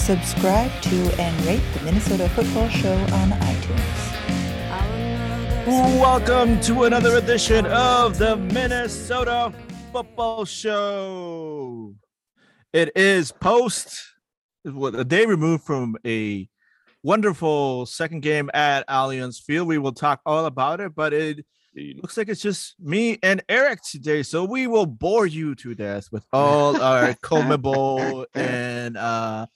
Subscribe to and rate the Minnesota Football Show on iTunes. Welcome to another edition of the Minnesota Football Show. It is post what a day removed from a wonderful second game at Allianz Field. We will talk all about it, but it looks like it's just me and Eric today. So we will bore you to death with all our CONMEBOL and uh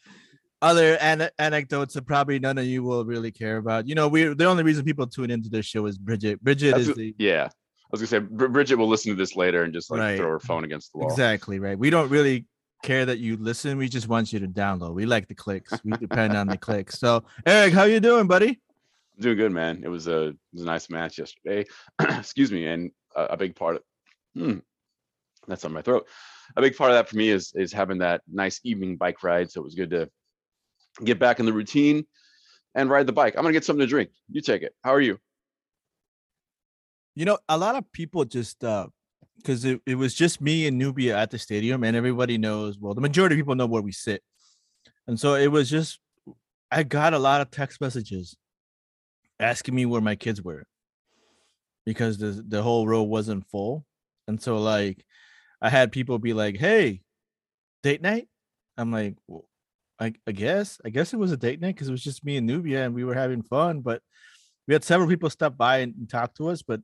other an- anecdotes that probably none of you will really care about. You know, we the only reason people tune into this show is Bridget. Bridget That's is the yeah. I was gonna say Br- Bridget will listen to this later and just like Right. throw her phone against the wall. exactly right. We don't really care that you listen. We just want you to download. We like the clicks. We depend on the clicks. So Eric, how you doing, buddy? I'm doing good, man. It was a it was a nice match yesterday. Excuse me, and a, a big part of hmm, that's on my throat. A big part of that for me is is having that nice evening bike ride. So it was good to get back in the routine and ride the bike. I'm gonna get something to drink. You take it. How are you? You know, a lot of people just uh because it, it was just me and Nubia at the stadium, and everybody knows, well, the majority of people know where we sit. And so it was just I got a lot of text messages asking me where my kids were because the the whole row wasn't full. And so like I had people be like, Hey, date night? I'm like, well, I, I guess, I guess it was a date night because it was just me and Nubia and we were having fun, but we had several people stop by and, and talk to us, but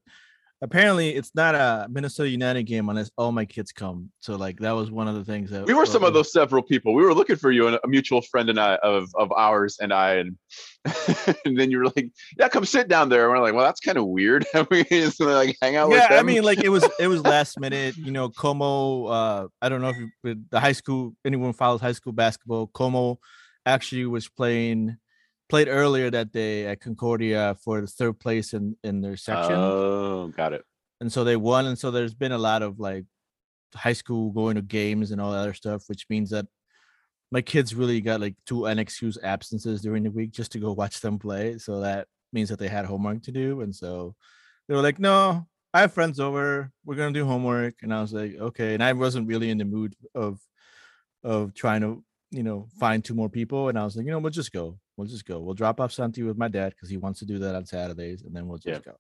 apparently it's not a Minnesota United game unless all my kids come. So like that was one of the things that We were some uh, of those several people. We were looking for you, and a mutual friend and I of of ours and I, and and then you were like, "Yeah, come sit down there." And we're like, "Well, that's kind of weird." we just like hang out with Yeah. I mean, like it was it was last minute. You know, Como. Uh, I don't know if you, the high school anyone follows high school basketball. Como actually was playing played earlier that day at Concordia for the third place in in their section. Oh, got it. and so they won and so there's been a lot of like high school going to games and all that other stuff which means that my kids really got like two unexcused absences during the week just to go watch them play. So that means that they had homework to do and so they were like no i have friends over. We're gonna do homework. And i was like okay. And i wasn't really in the mood of of trying to you know find two more people. And i was like you know we'll just go we'll just go we'll drop off santi with my dad because he wants to do that on saturdays and then we'll just go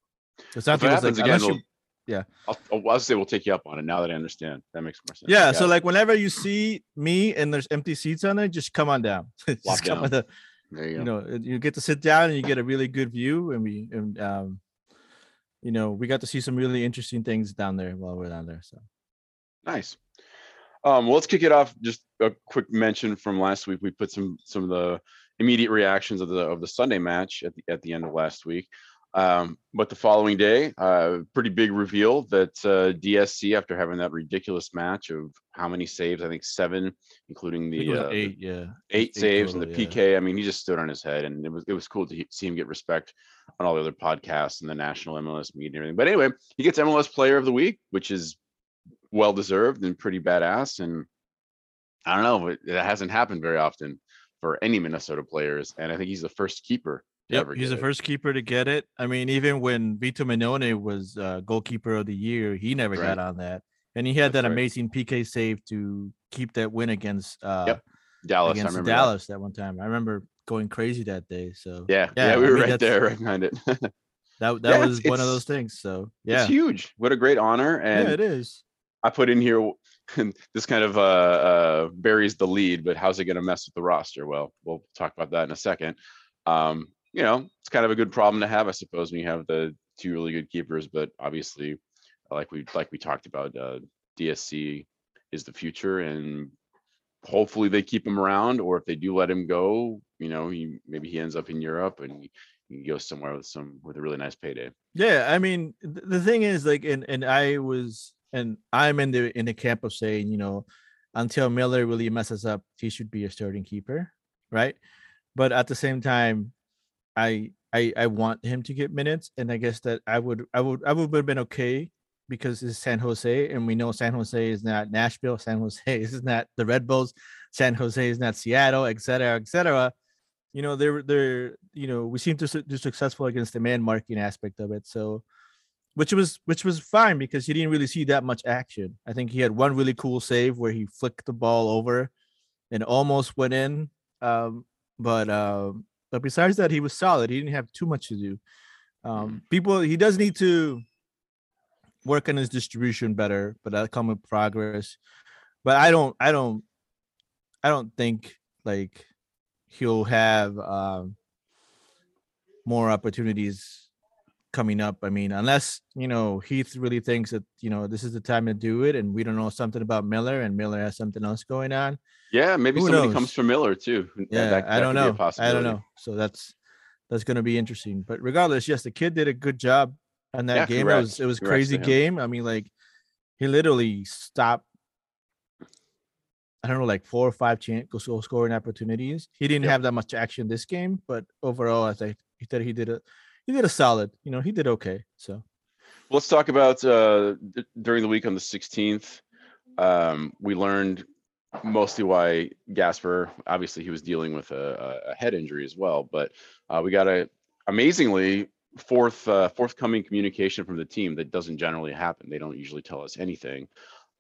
so Santi it was like, again, you- yeah. I'll, I'll, I'll say we'll take you up on it now that I understand. That makes more sense. Yeah, so it. like whenever you see me and there's empty seats on there, just come on down. just Walk come down. on the, there you you know, you get to sit down and you get a really good view, and we and um, you know, we got to see some really interesting things down there while we're down there. So Nice. Um, well, let's kick it off. Just a quick mention from last week. We put some some of the immediate reactions of the of the Sunday match at the at the end of last week. Um, but the following day, uh, pretty big reveal that uh, DSC, after having that ridiculous match of how many saves? I think seven, including the uh, eight, yeah, eight saves total, and the yeah. PK. I mean, he just stood on his head, and it was it was cool to see him get respect on all the other podcasts and the national MLS media and everything. But anyway, he gets MLS Player of the Week, which is well deserved and pretty badass. And I don't know, it, it hasn't happened very often for any Minnesota players, and I think he's the first keeper. to Yep, ever he's the it. first keeper to get it. I mean, even when Vito Mannone was uh, goalkeeper of the year, he never Right. got on that, and he had That's that right. amazing PK save to keep that win against uh, Yep, Dallas. I against remember that. Dallas that. one time. I remember going crazy that day. So Yeah, Yeah, yeah, we I were mean, right there, right behind it. that that Yeah, was one of those things. So yeah, It's huge. What a great honor. And yeah, it is. I put in here this kind of uh, uh, buries the lead, but how's it going to mess with the roster? Well, we'll talk about that in a second. Um, you know, it's kind of a good problem to have, I suppose, when you have the two really good keepers. But obviously, like we like we talked about, uh, DSC is the future, and hopefully they keep him around. Or if they do let him go, you know, he maybe he ends up in Europe and he, he goes somewhere with some with a really nice payday. Yeah, I mean, th- the thing is, like, and and I was, and I'm in the in the camp of saying, you know, until Miller really messes up, he should be a starting keeper, right? But at the same time, I I I want him to get minutes, and I guess that I would I would I would have been okay because it's San Jose, and we know San Jose is not Nashville, San Jose is not the Red Bulls, San Jose is not Seattle, et cetera, et cetera. You know, they're they're you know we seem to do successful against the man marking aspect of it, so which was which was fine because he didn't really see that much action. I think he had one really cool save where he flicked the ball over and almost went in. Um, but uh, but besides that, he was solid. He didn't have too much to do. Um, people, he does need to work on his distribution better, but that'll come with progress. But I don't, I don't, I don't think like he'll have um, more opportunities coming up. I mean, unless you know Heath really thinks that you know this is the time to do it, and we don't know something about Miller, and Miller has something else going on. Yeah, maybe Who somebody knows? comes from Miller too. Yeah, that- that I don't could be a know. I don't know. So that's that's going to be interesting. But regardless, yes, the kid did a good job on that Yeah, game. It was it was Congrats crazy game. I mean, like he literally stopped. I don't know, like four or five chance goal scoring opportunities. He didn't Yep. have that much action this game, but overall, I think he said he did a he did a solid. You know, he did okay. So Let's talk about uh, during the week on the 16th. Um, we learned mostly why Gasper. Obviously, he was dealing with a, a- a head injury as well, but uh, we got a amazingly fourth uh, forthcoming communication from the team that doesn't generally happen. They don't usually tell us anything.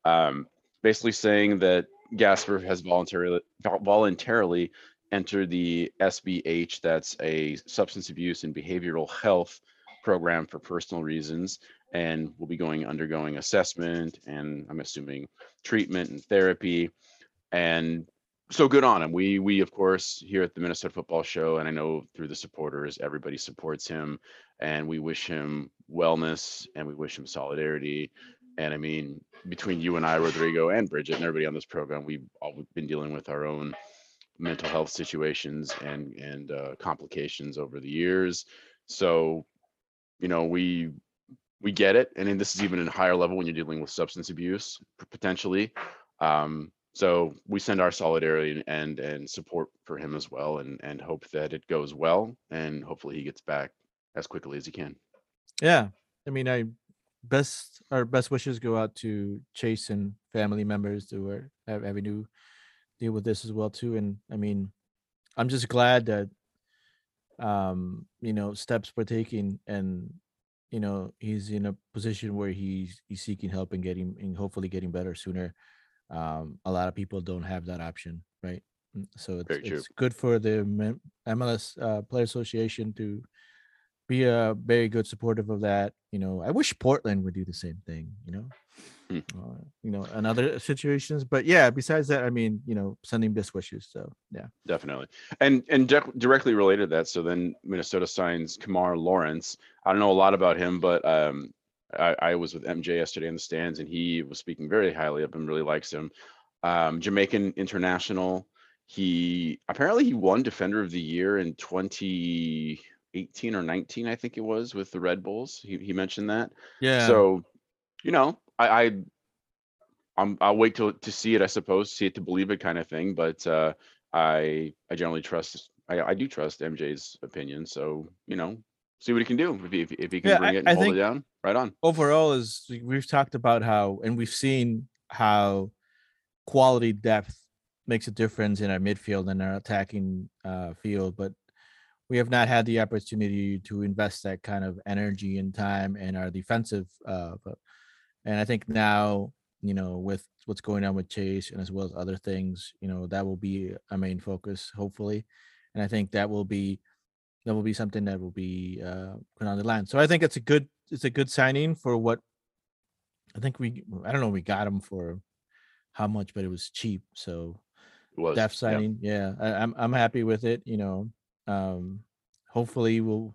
Um, basically saying that Gasper has voluntarily voluntarily entered the SBH. That's a substance abuse and behavioral health program for personal reasons and we'll be going undergoing assessment and I'm assuming treatment and therapy. And so good on him. We we of course here at the Minnesota Football Show, and I know through the supporters, everybody supports him, and we wish him wellness and we wish him solidarity. And I mean, between you and I, Rodrigo, and Bridget, and everybody on this program, we've all been dealing with our own mental health situations and and uh, complications over the years. So, you know, we we get it, and this is even in a higher level when you're dealing with substance abuse potentially. Um, so we send our solidarity and, and support for him as well, and and hope that it goes well, and hopefully he gets back as quickly as he can. yeah, I mean, I best our best wishes go out to Chase and family members who are have- having to deal with this as well too. And I mean, I'm just glad that um you know steps were taken and you know he's in a position where he's he's seeking help and getting and hopefully getting better sooner. Um, a lot of people don't have that option, right? Mm, So it's, it's good for the MLS uh, Player Association to be a very good supportive of that. You know, I wish Portland would do the same thing. You know, Hmm. uh, you know, and other situations. But yeah, besides that, I mean, you know, sending best wishes. So yeah, Definitely. And and dec- directly related to that, so then Minnesota signs Kemar Lawrence. I don't know a lot about him, but um, I, I was with MJ yesterday in the stands, and he was speaking very highly of him. Really likes him. Um, Jamaican international. He apparently he won Defender of the Year in 2018 or 19, I think it was, with the Red Bulls. He he mentioned that. yeah. So, you know, I, I I'm I'll wait till to see it, I suppose, see it to believe it kind of thing. But uh I I generally trust I, I do trust MJ's opinion. So, you know, see what he can do. If he if, if he can Yeah, bring I- it and I hold it down, right on. overall is we- we've talked about how and we've seen how quality depth makes a difference in our midfield and our attacking uh, field but we have not had the opportunity to invest that kind of energy and time in our defensive uh, and i think now you know with what's going on with chase and as well as other things you know that will be a main focus hopefully. And i think that will be that will be something that will be uh put on the line. So i think it's a good it's a good signing for what i think we i don't know we got him for how much but it was cheap. So It was depth yeah. signing yeah, I, i'm i'm happy with it you know. Um hopefully we'll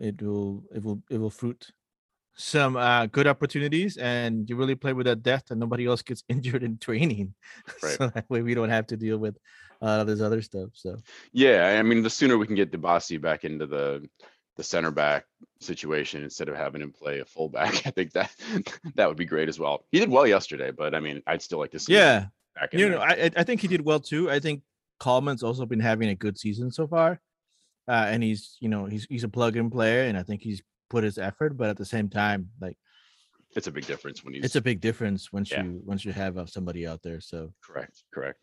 it will it will it will fruit some uh good opportunities and you really play with that depth and nobody else gets injured in training. Right. so that way we don't have to deal with uh this other stuff so. Yeah, I mean, the sooner we can get Dibassy back into the the center back situation instead of having him play a fullback, I think that that would be great as well. He did well yesterday, but I mean, I'd still like to see him yeah. back in you know I I- I think he did well too. I think Kallman's also been having a good season so far uh, and he's you know he's he's a plug-in player, and I think he's put his effort. But at the same time, like It's a big difference when he's it's a big difference once Yeah. you once you have uh, somebody out there. So Correct, correct.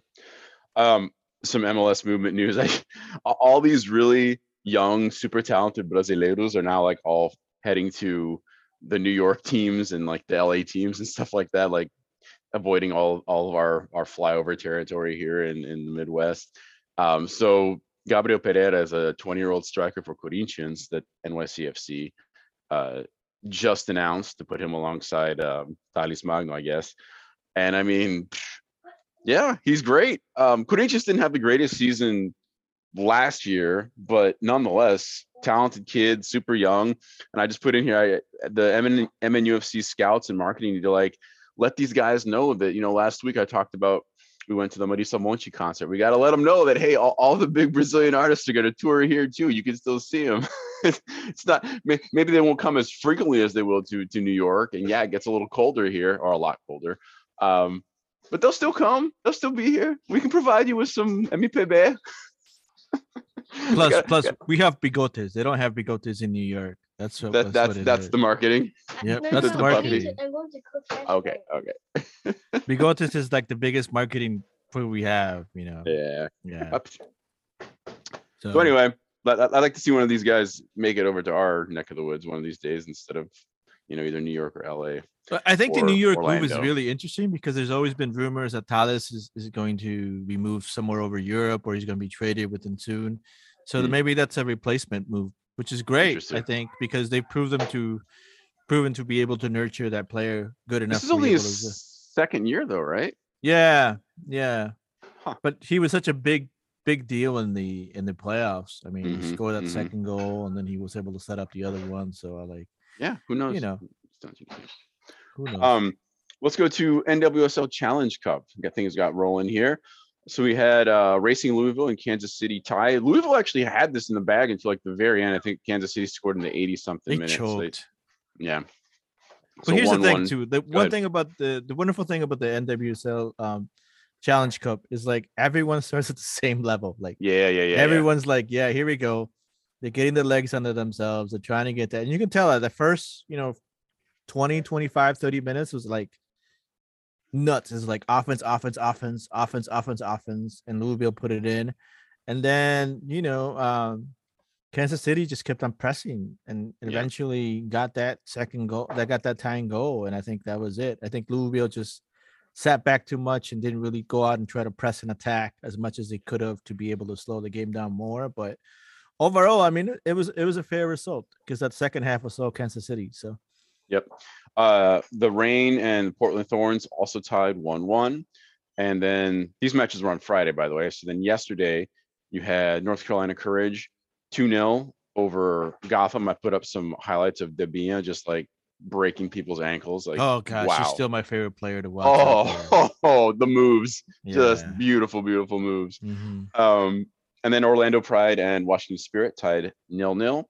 Um, some MLS movement news. I all these really young, super talented Brasileiros are now like all heading to the New York teams and like the LA teams and stuff like that, like avoiding all all of our our flyover territory here in in the Midwest. Um, so Gabriel Pereira is a 20 year old striker for Corinthians that NYCFC uh, just announced to put him alongside um, Thales Magno, I guess. And I mean, yeah, he's great. Um, Corinthians didn't have the greatest season last year, but nonetheless, talented kid, super young. And I just put in here I, the MN, MNUFC scouts and marketing to like let these guys know that you know. Last week I talked about we went to the Marisa Monte concert. We got to let them know that hey, all, all the big Brazilian artists are going to tour here too. You can still see them. it's not maybe they won't come as frequently as they will to to New York, and yeah, it gets a little colder here or a lot colder. Um, but they'll still come. They'll still be here. We can provide you with some MPB. plus we have bigotes. They don't have bigotes in New York. That's what that, that's what that's the marketing. Yep, No, that's the the marketing. marketing. to- I'm going to cook Okay, tonight. okay. Bigotes is like the biggest marketing food we have. You know. Yeah. Yeah. So, So anyway, but I- I'd like to see one of these guys make it over to our neck of the woods one of these days instead of, you know, either New York or LA. But I think the New York move is really interesting because there's always been rumors that Thales is, is going to be moved somewhere over Europe or he's going to be traded within soon. So Hmm. maybe that's a replacement move, which is great, I think, because they proved them to proven to be able to nurture that player good enough. This is only his to- second year though, right? yeah, yeah. Huh. But he was such a big, big deal in the in the playoffs. I mean, he Mhm, scored that mhm. second goal and then he was able to set up the other one. So I like, Yeah, who knows? you know, It's not too bad. who knows? Um, let's go to NWSL Challenge Cup. Got things got rolling here. So we had uh, Racing Louisville and Kansas City tie. Louisville actually had this in the bag until like the very end. I think Kansas City scored in the 80 something minutes. They- yeah. But So here's the thing 1-1. too. The one ahead. thing about the the wonderful thing about the NWSL um Challenge Cup is like everyone starts at the same level. Like Yeah, yeah, yeah. yeah. everyone's like, yeah, here we go. They're getting their legs under themselves. They're trying to get that. And you can tell that the first, you know, 20, 25, 30 minutes was like nuts. It's like offense, offense, offense, offense, offense, offense. And Louisville put it in. And then, you know, um, Kansas City just kept on pressing and Yeah. eventually got that second goal. That got that tying goal. And I think that was it. I think Louisville just sat back too much and didn't really go out and try to press and attack as much as they could have to be able to slow the game down more. But overall, I mean, it- it was it was a fair result because that second half was so Kansas City. So Yep. Uh, the Rain and Portland Thorns also tied 1 1. And then these matches were on Friday, by the way. So then yesterday, you had North Carolina Courage 2 0 over Gotham. I put up some highlights of Debinha just like breaking people's ankles. Like, oh gosh, wow. she's still my favorite player to watch. there. oh, oh, the moves. Just beautiful, beautiful moves. Mhm. Um, and then Orlando Pride and Washington Spirit tied nil nil.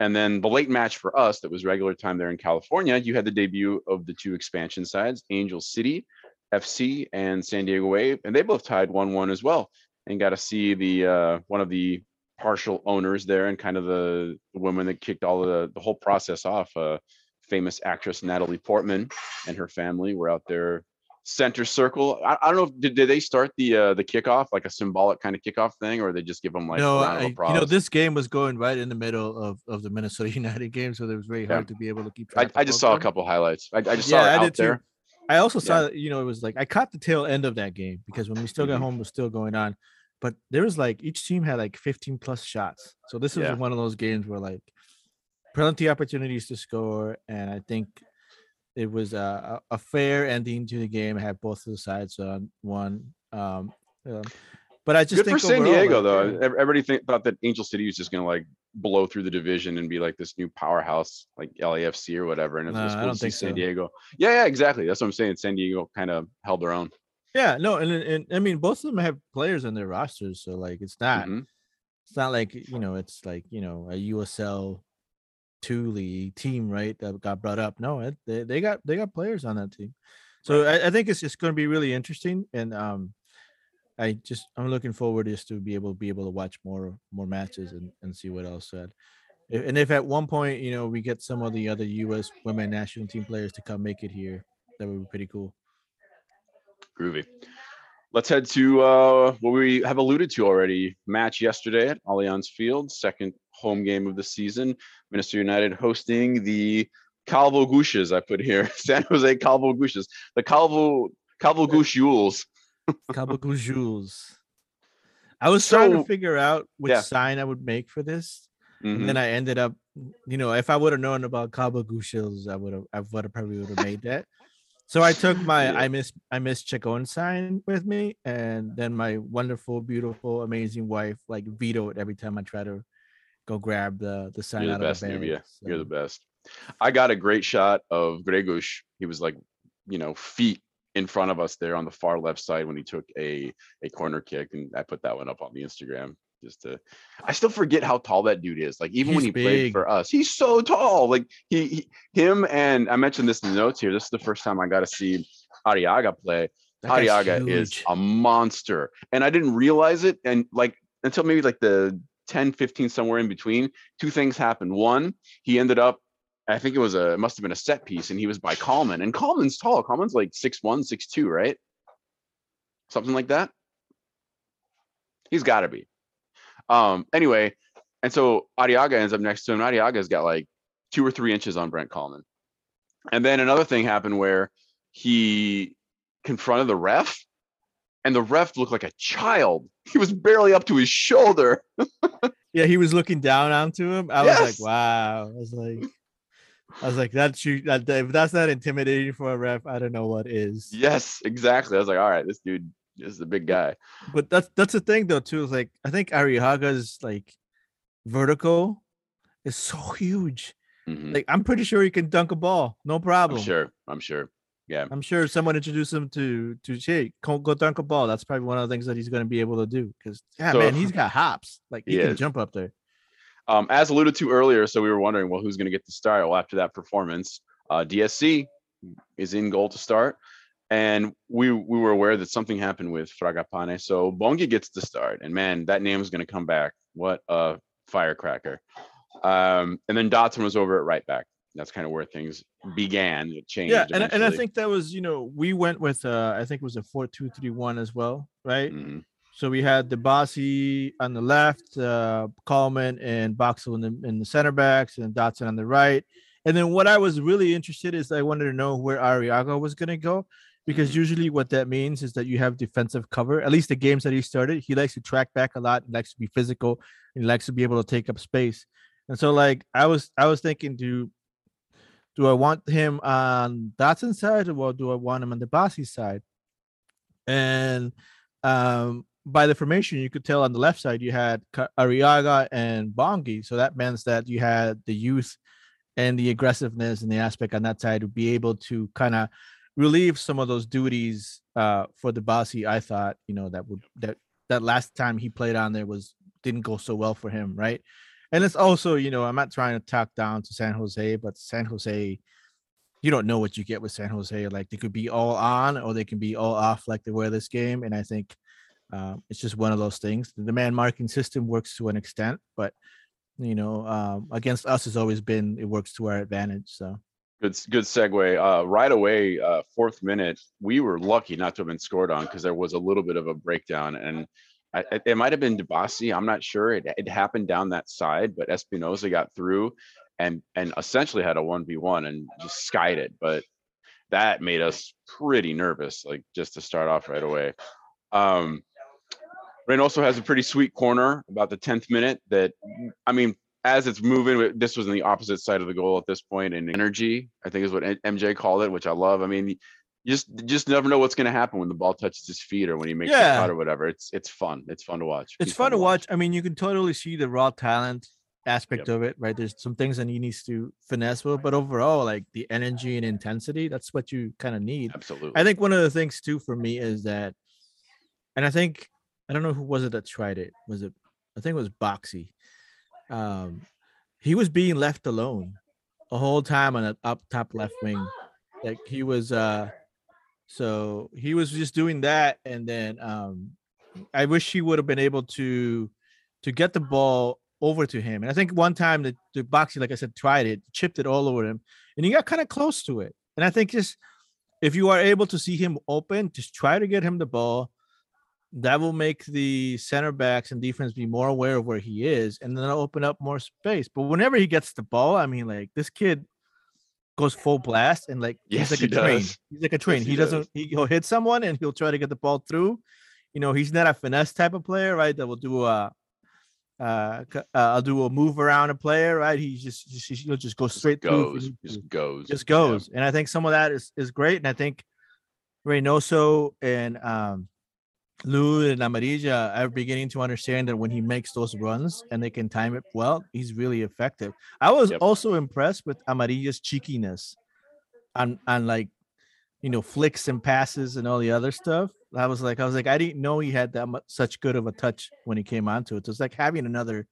And then the late match for us that was regular time there in California, you had the debut of the two expansion sides, Angel City FC and San Diego Wave, and they both tied 1 1 as well. And got to see the uh, one of the partial owners there and kind of the, the woman that kicked all the, the whole process off. Uh, famous actress Natalie Portman and her family were out there center circle. I, I don't know. If, did, did they start the uh, the kickoff like a symbolic kind of kickoff thing, or they just give them like no, I, you know, this game was going right in the middle of, of the Minnesota United game, so it was very Yeah. hard to be able to keep I, track. I just saw a couple highlights. I, I just Yeah, saw it I out did too. there. I also saw that, you know, it was like I caught the tail end of that game because when we still got Mhm. home, it was still going on. But there was like each team had like 15 plus shots. So this was Yeah. one of those games where like plenty opportunities to score. And I think it was a, a a fair ending to the game. It had both of the sides on one. Um, um, but I just Good think for San Diego like, though. yeah, Everybody think, thought that Angel City was just gonna like blow through the division and be like this new powerhouse, like LAFC or whatever. And it No, was I cool don't to see think San so. Diego. Yeah, yeah, exactly. That's what I'm saying. San Diego kind of held their own. Yeah, no, and, and I mean both of them have players in their rosters, so like it's not Mhm. it's not like you know it's like you know a USL league team right that got brought up. No, it, they they got they got players on that team, so I, I think it's just going to be really interesting. And um, I just I'm looking forward just to be able to be able to watch more more matches and, and see what else said. If- And if at one point you know we get some of the other U.S. women national team players to come make it here, that would be pretty cool. Groovy. Let's head to uh, what we have alluded to already. Match yesterday at Allianz Field, second home game of the season. Minnesota United hosting the Calvo Gushes. I put here San Jose Calvo Gushes, the Calvo Calvo Gush Yules. Kabakoo Jules. I was trying to figure out which yeah. sign I would make for this, Mhm. and then I ended up, you know, if I would have known about Kabakoo Jules, I would have, I would have probably would have made that. So I took my Yeah. I miss I miss Chacon sign with me, and then my wonderful, beautiful, amazing wife like vetoed every time I try to go grab the the sign You're out the best, of the bag. Nubia. You're the best. I got a great shot of Gregus. He was like, you know, feet in front of us there on the far left side when he took a a corner kick, and I put that one up on the Instagram just to. I still forget how tall that dude is. Like even when He's he played for us, he's so tall. Like he, he him and I mentioned this in the notes here. This is the first time I got to see Arriaga play. That Arriaga is a monster. And I didn't realize it. And like until maybe like the 10, 15, somewhere in between, two things happened. One, he ended up, I think it was a, it must have been a set piece, and he was by Kallman. And Kallman's tall. Kallman's like six one, six two, right? Something like that. He's got to be. Um, anyway, and so Arriaga ends up next to him. Arriaga's got like two or three inches on Brent Kallman. And then another thing happened where he confronted the ref, and the ref looked like a child. He was barely up to his shoulder. Yeah, he was looking down onto him. I was like, wow. I was like, I was like, that's you. That, if that's not intimidating for a ref, I don't know what is. Yes, exactly. I was like, all right, this dude is the big guy. But that's that's the thing though too. Is like I think Arriaga's like vertical is so huge. Mhm. Like I'm pretty sure he can dunk a ball, no I'm problem. sure. I'm sure. Yeah. I'm sure someone introduced him to to hey, go, go dunk a ball. That's probably one of the things that he's going to be able to do. Because yeah, So- man, he's got hops. Like he He can is. jump up there. Um, as alluded to earlier, so we were wondering, well, who's going to get the start? Well, after that performance, uh, DSC is in goal to start, and we we were aware that something happened with Fragapane, so Bongi gets the start, and man, that name is going to come back. What a firecracker! Um, and then Dotson was over at right back. That's kind of where things began. It changed. Yeah, and, and I think that was you know we went with uh I think it was a four two three one as well, right? Mhm. So we had the Bossy on the left, uh Kallman and Boxall in the in the center backs, and Dotson on the right. And then what I was really interested is I wanted to know where Arriaga was gonna go, because Mhm. usually what that means is that you have defensive cover. At least the games that he started, he likes to track back a lot, he likes to be physical, and he likes to be able to take up space. And so like I was I was thinking do do I want him on Dotson's side or do I want him on the Bossy side? And um, by the formation, you could tell on the left side you had Arriaga and Bongi. So that means that you had the youth and the aggressiveness and the aspect on that side to be able to kind of relieve some of those duties uh, for the Bossy. I thought, you know, that would that that last time he played on there was didn't go so well for him, right? And it's also, you know, I'm not trying to talk down to San Jose, but San Jose, you don't know what you get with San Jose. Like they could be all on or they can be all off like they were this game. And I think um, it's just one of those things. The man marking system works to an extent, but you know, um, against us has always been it works to our advantage. So Good, good segue. Uh, right away, uh, fourth minute, we were lucky not to have been scored on because there was a little bit of a breakdown, and I, it- might have been Dibassy. I'm not sure. It, it happened down that side, but Espinoza got through, and and essentially had a one v one and just skied it. But that made us pretty nervous, like just to start off right away. Um, Reynoso has a pretty sweet corner about the 10th minute that I mean, as it's moving, this was in the opposite side of the goal at this point, and energy, I think is what MJ called it, which I love. I mean, you just you just never know what's going to happen when the ball touches his feet or when he makes Yeah. a cut or whatever. It's it's fun. It's fun to watch. it's He's fun to watch. I mean, you can totally see the raw talent aspect of it, right? There's some things that he needs to finesse with, but overall, like the energy and intensity, that's what you kind of need. Absolutely. I think one of the things too for me is that, and I think I don't know who was it that tried it. Was it? I think it was Boxy. Um, he was being left alone a whole time on an up top left wing. Like he was, uh, so he was just doing that, and then um, I wish he would have been able to to get the ball over to him. And I think one time the, the boxing, like I said, tried it, chipped it all over him, and he got kind of close to it. And I think just if you are able to see him open, just try to get him the ball. That will make the center backs and defense be more aware of where he is, and then open up more space. But whenever he gets the ball, I mean, like this kid goes full blast and like Yes, he's like he a train. does. He's like a train. Yes, he, he doesn't. does. He, he'll hit someone and he'll try to get the ball through. You know, he's not a finesse type of player, right? That will do a uh, uh I'll do a move around a player, right? He just, just he'll just go straight through. if he goes, just goes, just yeah. goes. And I think some of that is is great. And I think Reynoso and um Lou and Amarilla are beginning to understand that when he makes those runs and they can time it well, he's really effective. I was Yep. also impressed with Amarilla's cheekiness on on like you know flicks and passes and all the other stuff. I was like, I was like, I didn't know he had that much such good of a touch when he came onto it. So it's like having another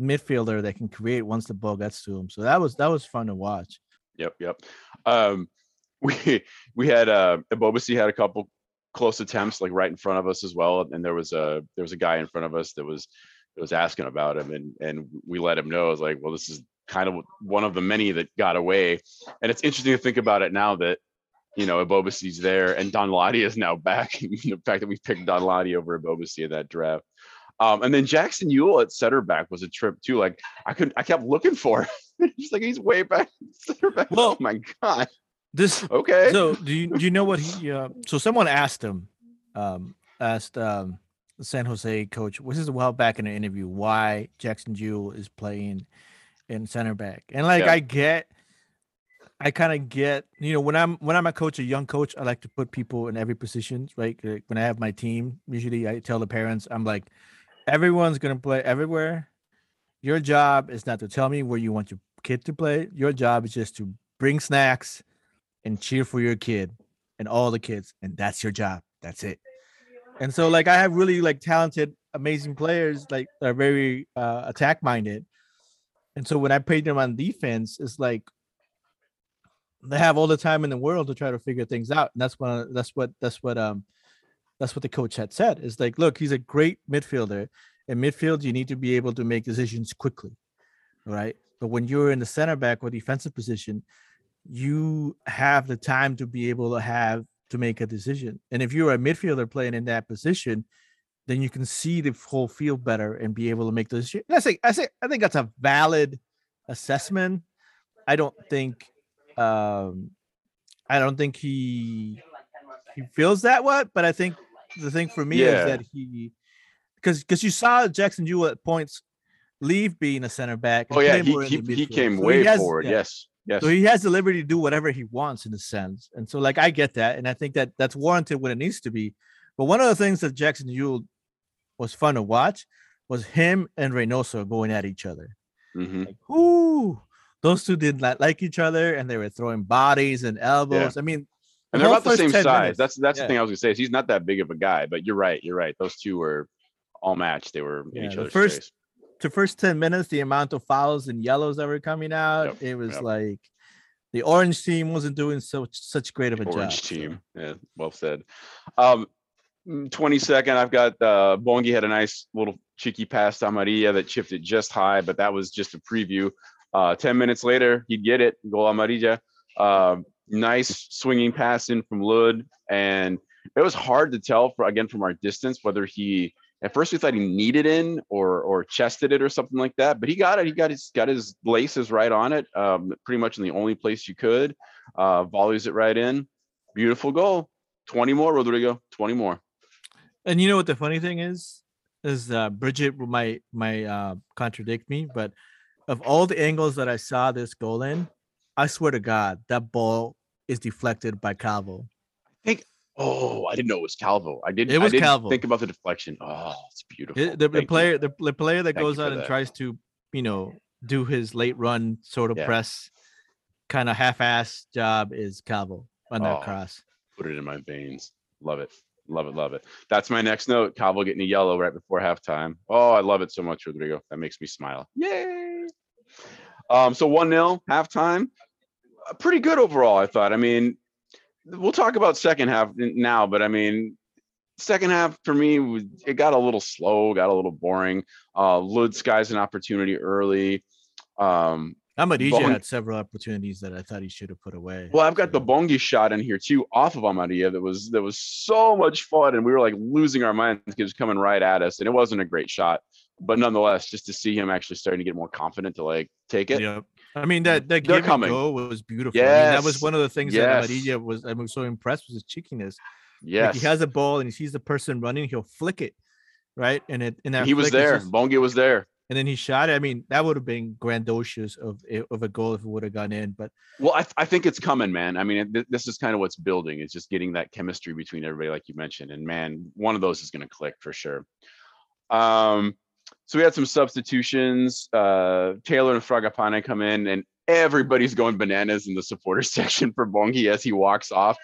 midfielder that can create once the ball gets to him. So that was that was fun to watch. Yep, yep. Um, we we had uh, Ebobisse had a couple close attempts like right in front of us as well, and there was a there was a guy in front of us that was that was asking about him, and and we let him know. I was like, well, this is kind of one of the many that got away, and it's interesting to think about it now that you know Ebobisse's there and Danladi is now back. the fact that we picked Danladi over Ebobisse in that draft. Um, and then Jackson Yueill at center back was a trip too. Like I could, I kept looking for him. He's like he's way back center back. Well- oh my god. This Okay. so do you do you know what he uh, so someone asked him um asked um San Jose coach this is a while back in an interview why Jackson Yueill is playing in center back and like Yeah. I get I kind of get you know when I'm when I'm a coach a young coach I like to put people in every position right Like, when I have my team usually I tell the parents I'm like everyone's gonna play everywhere your job is not to tell me where you want your kid to play your job is just to bring snacks and cheer for your kid and all the kids and that's your job. That's it. And so like i have really like talented amazing players like are very uh attack minded and so when i played them on defense it's like they have all the time in the world to try to figure things out. And that's what that's what that's what um that's what the coach had said. Is like look he's a great midfielder. In midfield you need to be able to make decisions quickly. Right? But when you're in the center back or defensive position you have the time to be able to have to make a decision. And if you're a midfielder playing in that position, then you can see the whole field better and be able to make those. I say, I say, I think that's a valid assessment. I don't think, um, I don't think he he feels that way. But I think the thing for me Yeah. is that he, because because you saw Jackson Yueill at points leave being a center back. oh yeah, he he, he came So way has- forward. yeah. Yes. Yes. So he has the liberty to do whatever he wants in a sense. And so like I get that. And I think that that's warranted when it needs to be. But one of the things that Jackson Yueill was fun to watch was him and Reynoso going at each other. Mhm. Like, ooh, those two did not like each other and they were throwing bodies and elbows. I mean, And they're about the same size. minutes- That's that's yeah. the thing I was gonna say. Is he's not that big of a guy, but you're right. You're right. Those two were all matched. They were in Yeah, each the other's first- face. The first 10 minutes, the amount of fouls and yellows that were coming out, Yep, it was yep. like the orange team wasn't doing so such great of a Orange job. team. Yeah, well said. Um, mm, 20 second. I've got uh, Bongi had a nice little cheeky pass to Amarilla that chipped it just high, but that was just a preview. Uh, 10 minutes later, he'd get it. Goal Amarilla. Um, nice swinging pass in from Lod, and it was hard to tell for again from our distance whether he. At first, we thought he needed in or or chested it or something like that, but he got it. He got his got his laces right on it, um, pretty much in the only place you could. Uh, volleys it right in. Beautiful goal. 20 more, Rodrigo. 20 more. And you know what the funny thing is? Is uh, Bridget might might uh, contradict me, but of all the angles that I saw this goal in, I swear to God, that ball is deflected by Calvo. Oh, I didn't know it was Calvo. I didn't. It was didn't Calvo. Think about the deflection. Oh, it's beautiful. It- the, the player, the, the player that Thank goes out and that. tries to, you know, do his late run sort of Yeah. press, kind of half-ass job is Calvo on that Oh. cross. Put it in my veins. Love it. Love it. Love it. That's my next note. Calvo getting a yellow right before halftime. Oh, I love it so much, Rodrigo. That makes me smile. Yay. Um, so 1 0 halftime. Uh, Pretty good overall, I thought. I mean, we'll talk about second half now, but I mean, second half for me, it got a little slow, got a little boring. Uh, Lutz guy's an opportunity early. Um, Amadija Bong- had several opportunities that I thought he should have put away. well, I've got the Bongi shot in here too, off of Amarilla. That was that was so much fun, and we were like losing our minds because it was coming right at us, and it wasn't a great shot, but nonetheless, just to see him actually starting to get more confident to like take it. Yep. I mean that that They're coming. go was beautiful. I mean, that was one of the things Yes. that Amarilla was I was so impressed with his cheekiness. Like he has a ball and he sees the person running, he'll flick it, right? And it and that he was there. just- Bongi was there. and then he shot it. I mean, that would have been grandiose of a- of a goal if it would have gone in. But Well, I, th- I think it's coming, man. I mean, it- this is kind of what's building. It's just getting that chemistry between everybody, like you mentioned. And man, one of those is going to click for sure. Um, so we had some substitutions. Uh, Taylor and Fragapane come in, and everybody's going bananas in the supporter section for Bongi as he walks off.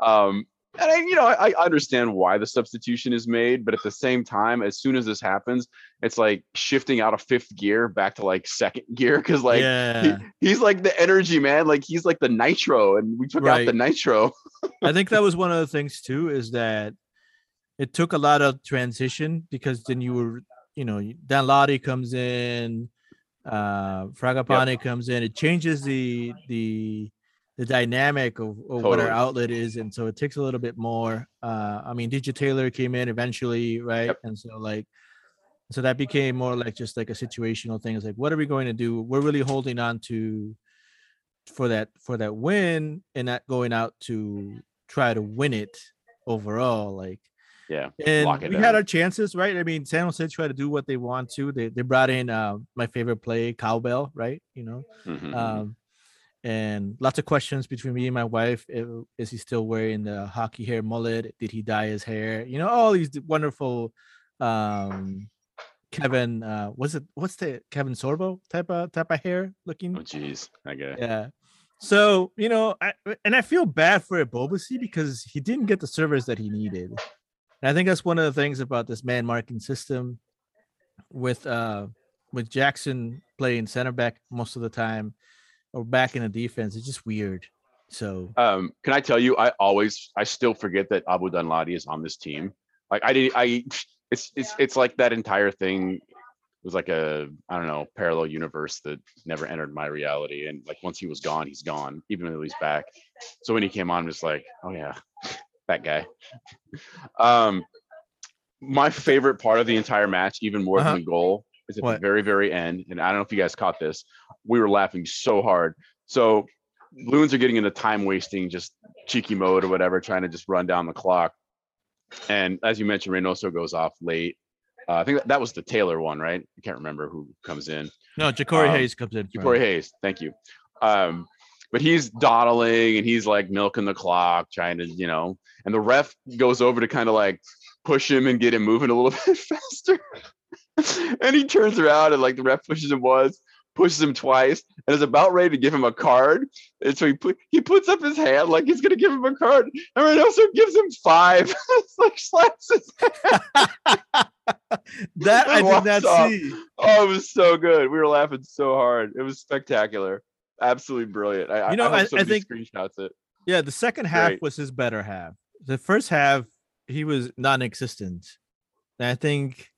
Um, and I, you know, I, I understand why the substitution is made, but at the same time, as soon as this happens, it's like shifting out of fifth gear back to like second gear because like yeah, he- he's like the energy man like he's like the nitro and we took out the nitro I think that was one of the things too is that it took a lot of transition because then you were, you know, Danladi comes in, uh Fragapane comes in. It changes the the the dynamic of, of what our outlet is, and so it takes a little bit more. Uh I mean, DJ Taylor came in eventually, right? Yep. And so like so that became more like just like a situational thing. It's like, what are we going to do? We're really holding on to for that for that win and not going out to try to win it overall. Like yeah and we down. had our chances, right? I mean, San Jose tried to do what they want to. They they brought in uh, my favorite play, cowbell, right? You know, Mhm, mhm. um, and lots of questions between me and my wife. eh, Is he still wearing the hockey hair mullet? Did he dye his hair? You know, all these wonderful um Kevin uh what's it what's the Kevin Sorbo type of type of hair looking oh jeez that guy yeah. So, you know, I, and I feel bad for Ebobisse because he didn't get the service that he needed. And I think that's one of the things about this man marking system with uh with Jackson playing center back most of the time or back in the defense. It's just weird. So um can i tell you i always i still forget that abu danladi is on this team like i didn't i it's it's it's like that entire thing was like a i don't know parallel universe that never entered my reality and like once he was gone he's gone even though he's back so when he came on i'm just like oh yeah that guy um my favorite part of the entire match even more Uh-huh. than the goal is at What? the very very end and i don't know if you guys caught this we were laughing so hard so loons are getting into time wasting just cheeky mode or whatever trying to just run down the clock and as you mentioned reynoso goes off late uh, i think that, that was the taylor one right i can't remember who comes in no, Ja'Cori Um, Hayes comes in. Ja'Cori Hayes, thank you. Um, but he's dawdling and he's like milking the clock, trying to, you know, and the ref goes over to kind of like push him and get him moving a little bit faster. and he turns around and like the ref pushes him once, pushes him twice, and is about ready to give him a card. And so he put he puts up his hand like he's gonna give him a card, and Reynoso gives him five. like slaps his hand. That I did not off. see. Oh, it was so good. We were laughing so hard. It was spectacular. Absolutely brilliant. I, You know, I, I- I think- screenshots it. Yeah, the second half Great. was his better half. The first half, he was non-existent. And I think,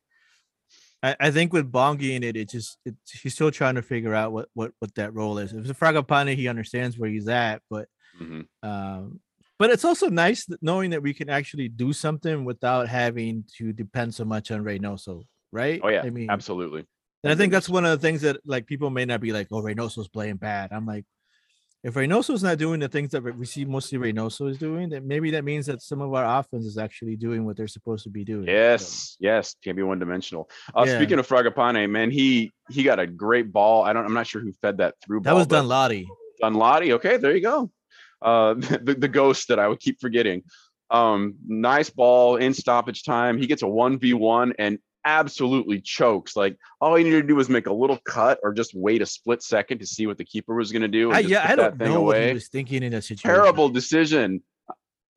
I, I think with Bongi in it, it just it, he's still trying to figure out what what what that role is. If it's a Fragapane, he understands where he's at, but Mhm. um, but it's also nice knowing that we can actually do something without having to depend so much on Reynoso, right? Oh yeah, I mean, absolutely. And I think that's one of the things that like people may not be like, oh, Reynoso's playing bad. I'm like, if Reynoso's not doing the things that we see mostly Reynoso is doing, then maybe that means that some of our offense is actually doing what they're supposed to be doing. So, Yes, yes, can't be one dimensional. Uh, Yeah. Speaking of Fragapane, man, he he got a great ball. I don't. I'm not sure who fed that through. that ball, was but Danladi. Danladi. Okay, there you go. Uh, the, the ghost that I would keep forgetting. Um, nice ball in stoppage time. He gets a one v one and absolutely chokes. Like all he needed to do was make a little cut or just wait a split second to see what the keeper was going to do. and I, yeah, I don't know what he was thinking in that situation. Terrible decision.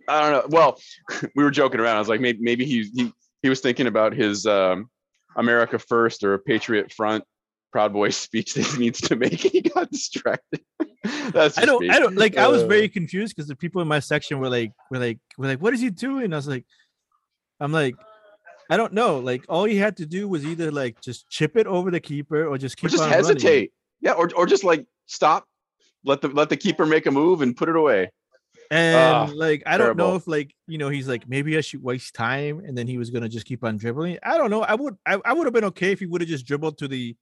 I don't know. Well, we were joking around. I was like, maybe maybe he he he was thinking about his um, America First or a Patriot Front Proud Boy speech that he needs to make. He got distracted. That's I don't, me. I don't like. I was Uh, very confused because the people in my section were like, were like, were like, what is he doing? I was like, I'm like, I don't know. Like all he had to do was either like just chip it over the keeper or just Or keep just on running. hesitate. Yeah, or or just like stop, let the let the keeper make a move and put it away. And Ah, like I don't know if like you know he's like maybe I should waste time and then he was gonna just keep on dribbling. I don't know. I would I, I would have been okay if he would have just dribbled to the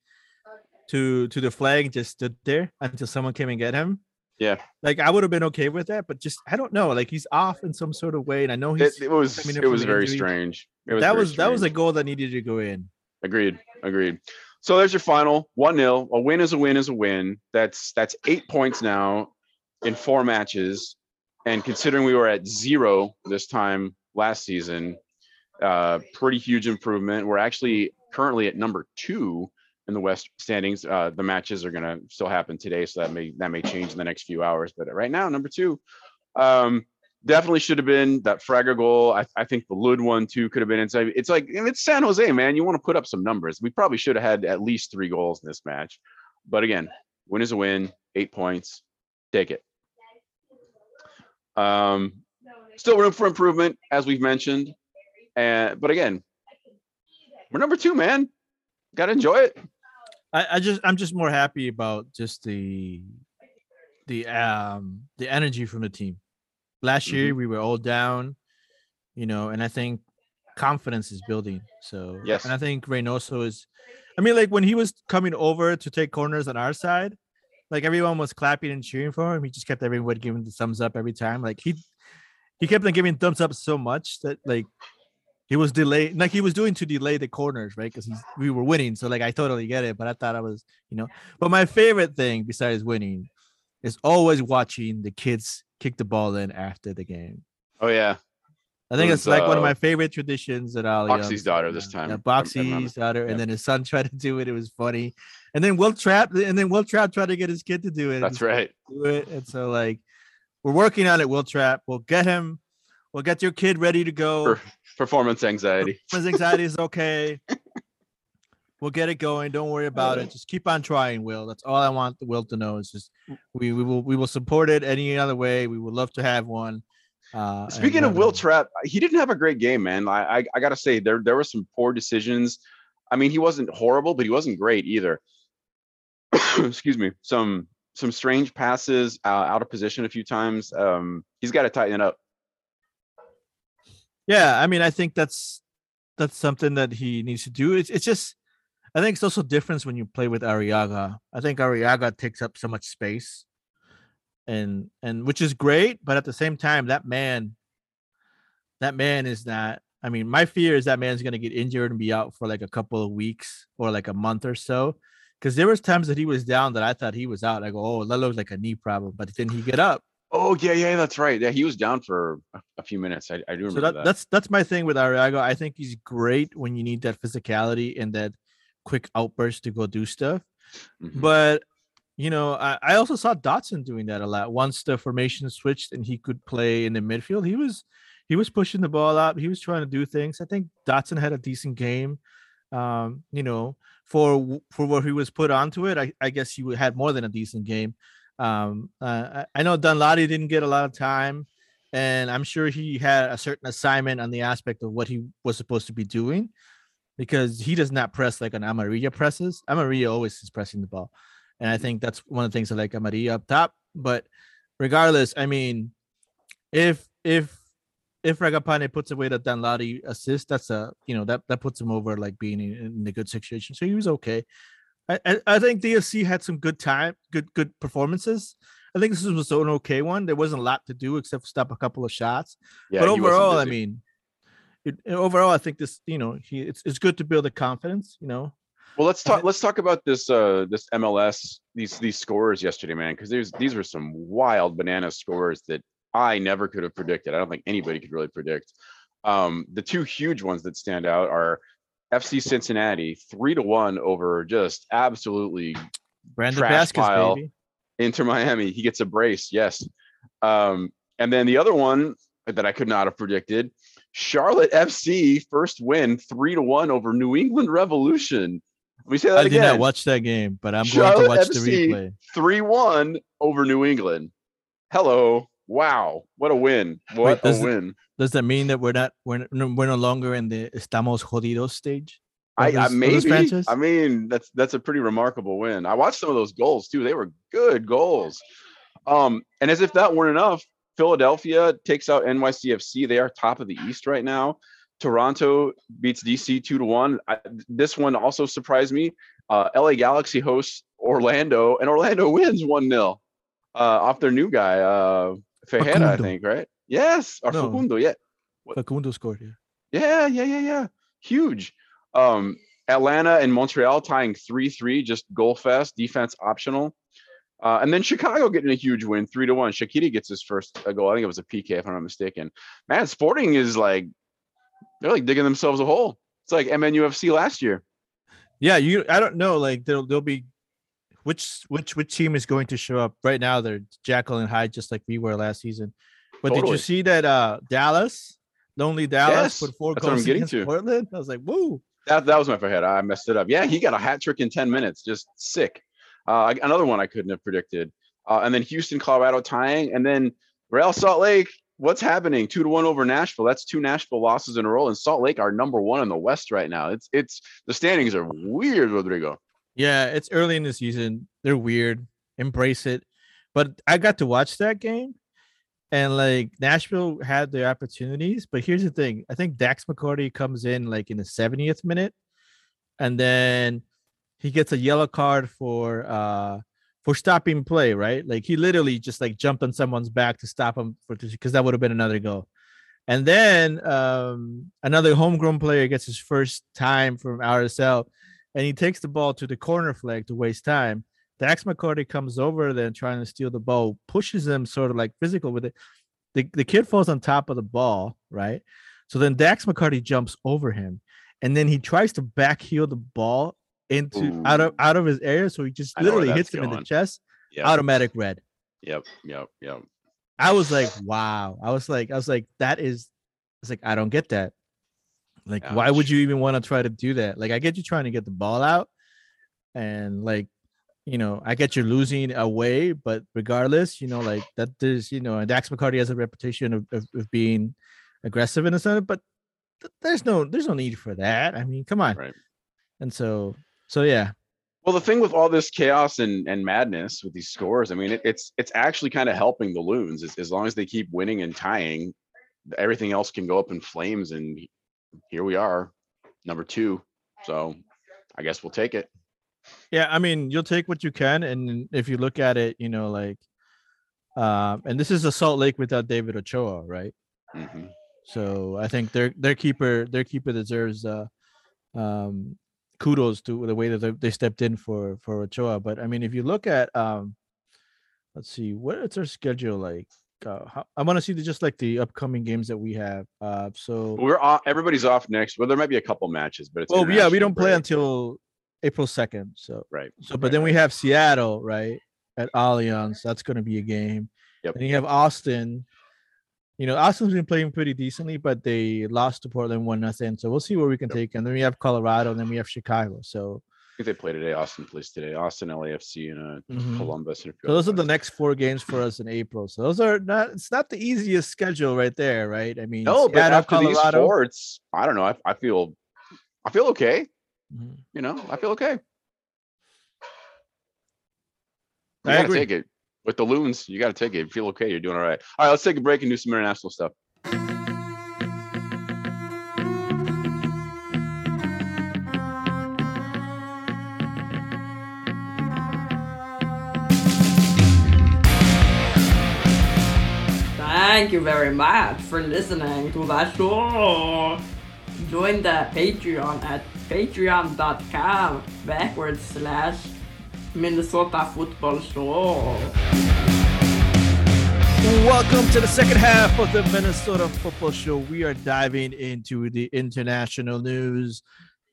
to to the flag and just stood there until someone came and get him. Yeah. Like I would have been okay with that, but just I don't know. Like he's off in some sort of way, and I know he's It, it was it was very injury. strange. It was that was that was a goal that needed to go in. Agreed. Agreed. So there's your final one 0 A win is a win is a win. That's that's eight points now in four matches. And considering we were at zero this time last season, uh, pretty huge improvement. We're actually currently at number two in the West standings. Uh, the matches are gonna still happen today, so that may that may change in the next few hours. But right now, number two. Um, definitely should have been that Fraga goal. I, I think the Lod one too could have been inside. It's like it's San Jose, man. You want to put up some numbers. We probably should have had at least three goals in this match. But again, win is a win. Eight points. Take it. Um, still room for improvement, as we've mentioned. And but again, we're number two, man. Got to enjoy it. I, I just I'm just more happy about just the the um the energy from the team. Last year we were all down, you know, and I think confidence is building. So Yes. and I think Reynoso is I mean, like when he was coming over to take corners on our side, like everyone was clapping and cheering for him. He just kept everybody giving the thumbs up every time. Like he he kept on giving thumbs up so much that like he was delayed, like he was doing to delay the corners, right? Because we were winning. So like I totally get it, but I thought I was, you know. But my favorite thing besides winning is always watching the kids kick the ball in after the game. Oh yeah. I think It it's was, like one of uh, my favorite traditions that I'll Boxy's daughter this time, Yeah, if I'm- if I'm not Boxy's daughter, and then his son tried to do it. It was funny, and then Wil Trapp, and then Wil Trapp tried to get his kid to do it. That's right. do it. And so like we're working on it, Wil Trapp. We'll get him. We'll get your kid ready to go. Per- performance anxiety. His anxiety is okay. We'll get it going. Don't worry about it. Just keep on trying, Will. That's all I want the Will to know. Is just we, we will we will support it any other way. We would love to have one. Uh, Speaking of Will it. Trap, he didn't have a great game, man. I, I I gotta say there there were some poor decisions. I mean, he wasn't horrible, but he wasn't great either. Excuse me. Some some strange passes uh, out of position a few times. Um, he's got to tighten it up. Yeah, I mean, I think that's that's something that he needs to do. It's it's just I think it's also different when you play with Arriaga. I think Arriaga takes up so much space, and and which is great, but at the same time, that man, that man is not. I mean, my fear is that man's gonna get injured and be out for like a couple of weeks or like a month or so. Because there was times that he was down that I thought he was out. I go, oh, that looks like a knee problem, but then he get up. Oh yeah, yeah, that's right. Yeah, he was down for a, few minutes. I, I do remember So that, that. that's that's my thing with Arriaga. I think he's great when you need that physicality and that quick outburst to go do stuff. Mhm. But you know, I, I also saw Dotson doing that a lot. Once the formation switched and he could play in the midfield, he was he was pushing the ball out. He was trying to do things. I think Dotson had a decent game. Um, you know, for for what he was put onto it, I, I guess he had more than a decent game. Um, uh, I know Danladi didn't get a lot of time, and I'm sure he had a certain assignment on the aspect of what he was supposed to be doing, because he does not press like an Amarilla presses. Amarilla always is pressing the ball, and I think that's one of the things I like Amarilla up top. But regardless, I mean, if if if Fragapane puts away the Danladi assist, that's a you know that that puts him over like being in, in a good situation. So he was okay. I, I think DFC had some good time, good good performances. I think this was an okay one. There wasn't a lot to do except stop a couple of shots. yeah, but overall, I mean, it, overall, I think this you know he it's it's good to build the confidence. You know, Well, let's talk. Let's talk about this. Uh, this MLS. These these scores yesterday, man, because there's these were some wild banana scores that I never could have predicted. I don't think anybody could really predict. Um, the two huge ones that stand out are FC Cincinnati three to one over just absolutely Brandon Trash Vazquez, pile. baby. Inter Miami. He gets a brace. Yes. Um, and then the other one that I could not have predicted. Charlotte FC first win three to one over New England Revolution. Let me say that I did not watch that game, but I'm going to watch the replay. three one over New England. Hello, Wow, what a win! What does a it- win! Does that mean that we're not we're no, we're no longer in the estamos jodidos stage? I, this- I maybe. I mean, that's that's a pretty remarkable win. I watched some of those goals too. They were good goals. Um, and as if that weren't enough, Philadelphia takes out NYCFC. They are top of the East right now. Toronto beats DC two to one. I, this one also surprised me. Uh, LA Galaxy hosts Orlando, and Orlando wins one 0 uh, off their new guy, uh, Fejera, I think, right? Yes, or No. Facundo, yeah. Facundo scored here. Yeah, yeah, yeah, yeah. Huge. Um, Atlanta and Montreal tying 3-3, just goal fest, defense optional. Uh, and then Chicago getting a huge win, three to one. Shaqiri gets his first uh, goal. I think it was a PK, if I'm not mistaken. Man, Sporting is like they're like digging themselves a hole. It's like MNUFC last year. Yeah, you. I don't know. Like there'll there'll be which which which team is going to show up right now. They're Jekyll and Hyde, just like we were last season. But did you see that uh Dallas, lonely Dallas, Yes, put four goals getting against to. Portland? I was like, woo. That that was my head. I messed it up. Yeah, he got a hat trick in 10 minutes. Just sick. Uh, another one I couldn't have predicted. Uh, and then Houston, Colorado tying, and then Real Salt Lake. What's happening? Two to one over Nashville. That's two Nashville losses in a row. And Salt Lake are number one in the West right now. It's it's the standings are weird, Rodrigo. Yeah, it's early in the season. They're weird. Embrace it. But I got to watch that game, and like Nashville had their opportunities. But here's the thing: I think Dax McCarty comes in like in the 70th minute, and then he gets a yellow card for uh for stopping play. Right? Like he literally just like jumped on someone's back to stop him for because that would have been another goal. And then um another homegrown player gets his first time from RSL and he takes the ball to the corner flag to waste time. Dax McCarty comes over then trying to steal the ball, pushes him sort of like physical with it. The, the kid falls on top of the ball, right? So then Dax McCarty jumps over him and then he tries to back heel the ball into out of out of his area. So he just I know where literally hits him in the chest, Yep. automatic red. Yep. Yep. Yep. I was like, wow. I was like, I was like, that is it's like I don't get that. Like, why would you even want to try to do that? Like, I get you trying to get the ball out, and like, you know, I get you're losing away, but regardless, you know, like that there's, you know, and Dax McCarty has a reputation of, of, of being aggressive in a sense, but th- there's no there's no need for that. I mean, come on. Right. And so so yeah. Well, the thing with all this chaos and, and madness with these scores, I mean, it, it's it's actually kind of helping the loons. As, as long as they keep winning and tying, everything else can go up in flames. And here we are, number two. So I guess we'll take it. Yeah, I mean, you'll take what you can, and if you look at it, you know, like, um, and this is a Salt Lake without David Ochoa, right? hmm So I think their their keeper their keeper deserves uh, um, kudos to the way that they, they stepped in for for Ochoa. But I mean, if you look at um, let's see, what is their schedule like? Uh, how, I want to see the, just like the upcoming games that we have. Uh, so We're off, everybody's off next. Well, there might be a couple matches, but it's well, yeah, we don't play break. until April second. So right. So, but right, then we have Seattle, right, at Allianz. That's going to be a game. Yep. And you have Austin. You know, Austin's been playing pretty decently, but they lost to Portland one nothing. So we'll see where we can Yep. take. And then we have Colorado, and then we have Chicago. So, think they play today. Austin plays today. Austin, LAFC, and uh, Mhm. Columbus. And so those are the next four games for us in April. So those are not. It's not the easiest schedule right there, right? I mean, No, but after these Colorado. four, it's I don't know. I, I feel, I feel okay. Mhm. You know, I feel okay. You I gotta agree. take it with the loons. You gotta take it. You feel okay. You're doing all right. All right, let's take a break and do some international stuff. Thank you very much for listening to the show. Join the Patreon at patreon.com backwards slash Minnesota Football Show. Welcome to the second half of the Minnesota Football Show. We are diving into the international news,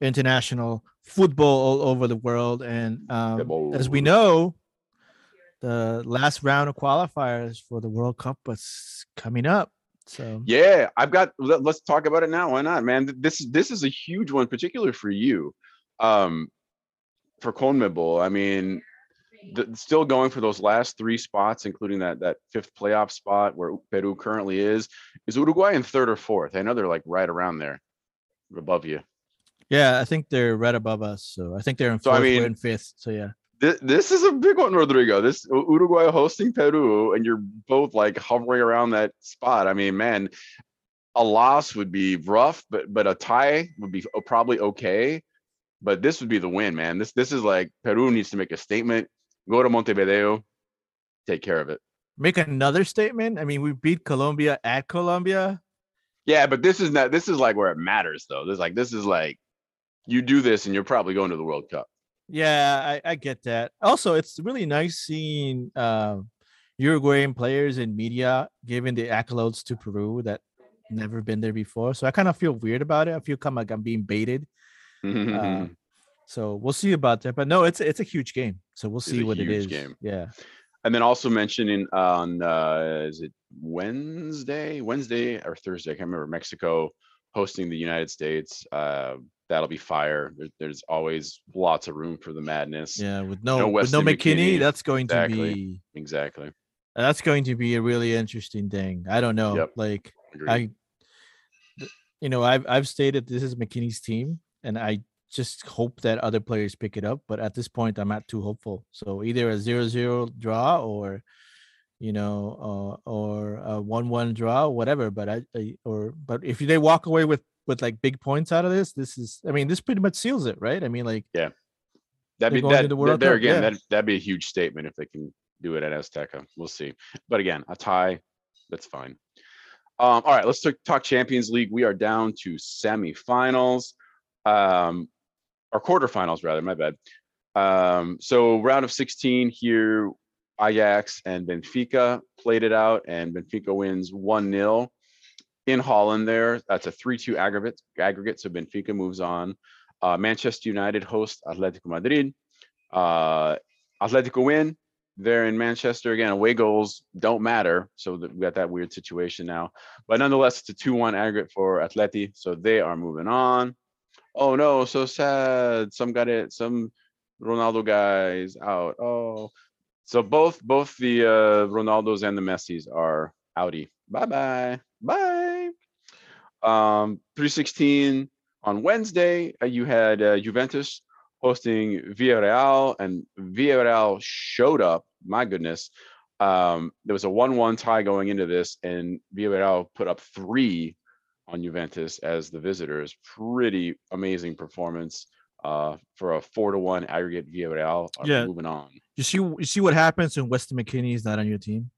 international football all over the world, and um, as we know, the last round of qualifiers for the World Cup was coming up. So Yeah, I've got. Let, us talk about it now. Why not, man? This this is a huge one, particularly for you, um, for CONMEBOL. I mean, the, still going for those last three spots, including that that fifth playoff spot where Peru currently is. Is Uruguay in third or fourth? I know they're like right around there, above you. Yeah, I think they're right above us. So I think they're in So, I fourth. we're in fifth. So yeah. This, this is a big one, Rodrigo. This Uruguay hosting Peru, and you're both like hovering around that spot. I mean, man, a loss would be rough, but but a tie would be probably okay. But this would be the win, man. This this is like Peru needs to make a statement. Go to Montevideo, take care of it. Make another statement. I mean, we beat Colombia at Colombia. Yeah, but this is not. This is like where it matters, though. This like this is like you do this, and you're probably going to the World Cup. Yeah, I, I get that. Also, it's really nice seeing uh, Uruguayan players in media giving the accolades to Peru that never been there before. So I kind of feel weird about it. I feel kind of like I'm being baited. Uh, so we'll see about that. But no, it's it's a huge game. So we'll see what it is. game. Yeah. And then also mentioning on uh is it Wednesday, Wednesday or Thursday? I can't remember. Mexico hosting the United States. Uh that'll be fire. There, there's always lots of room for the madness. Yeah. With no, with no McKennie, McKennie. that's going Exactly. to be Exactly. that's going to be a really interesting thing. I don't know. Yep. Like Agreed. I, you know, I've I've stated this is McKennie's team, and I just hope that other players pick it up. But at this point, I'm not too hopeful. So either a zero-zero draw or, you know, uh, or a one-one draw, whatever. But I, I or but if they walk away with with like big points out of this, this is I mean, this pretty much seals it, right? I mean, like yeah. that'd be that, the World there Cup, again, yeah. that that'd be a huge statement if they can do it at Azteca. We'll see. But again, a tie, that's fine. Um, all right, let's talk, talk Champions League. We are down to semifinals. Um, or quarterfinals rather, my bad. Um, so round of 16 here, Ajax and Benfica played it out, and Benfica wins 1-0 in Holland there. That's a 3-2 aggregate aggregate. So Benfica moves on. Uh, Manchester United host Atletico Madrid. Uh, Atletico win. They're in Manchester again. Away goals don't matter, so we got that weird situation now. But nonetheless, it's a two-one aggregate for Atleti, so they are moving on. Oh no, so sad. Some got it. Some Ronaldo guys out. Oh, so both both the uh, Ronaldos and the Messis are outie. Bye bye. Bye. Um, 316 on Wednesday, uh, you had uh, Juventus hosting Villarreal, and Villarreal showed up. My goodness. Um, there was a 1 1 tie going into this, and Villarreal put up three on Juventus as the visitors. Pretty amazing performance uh, for a 4 to 1 aggregate Villarreal. are Yeah. Moving on. you see you see what happens when Weston McKennie is not on your team.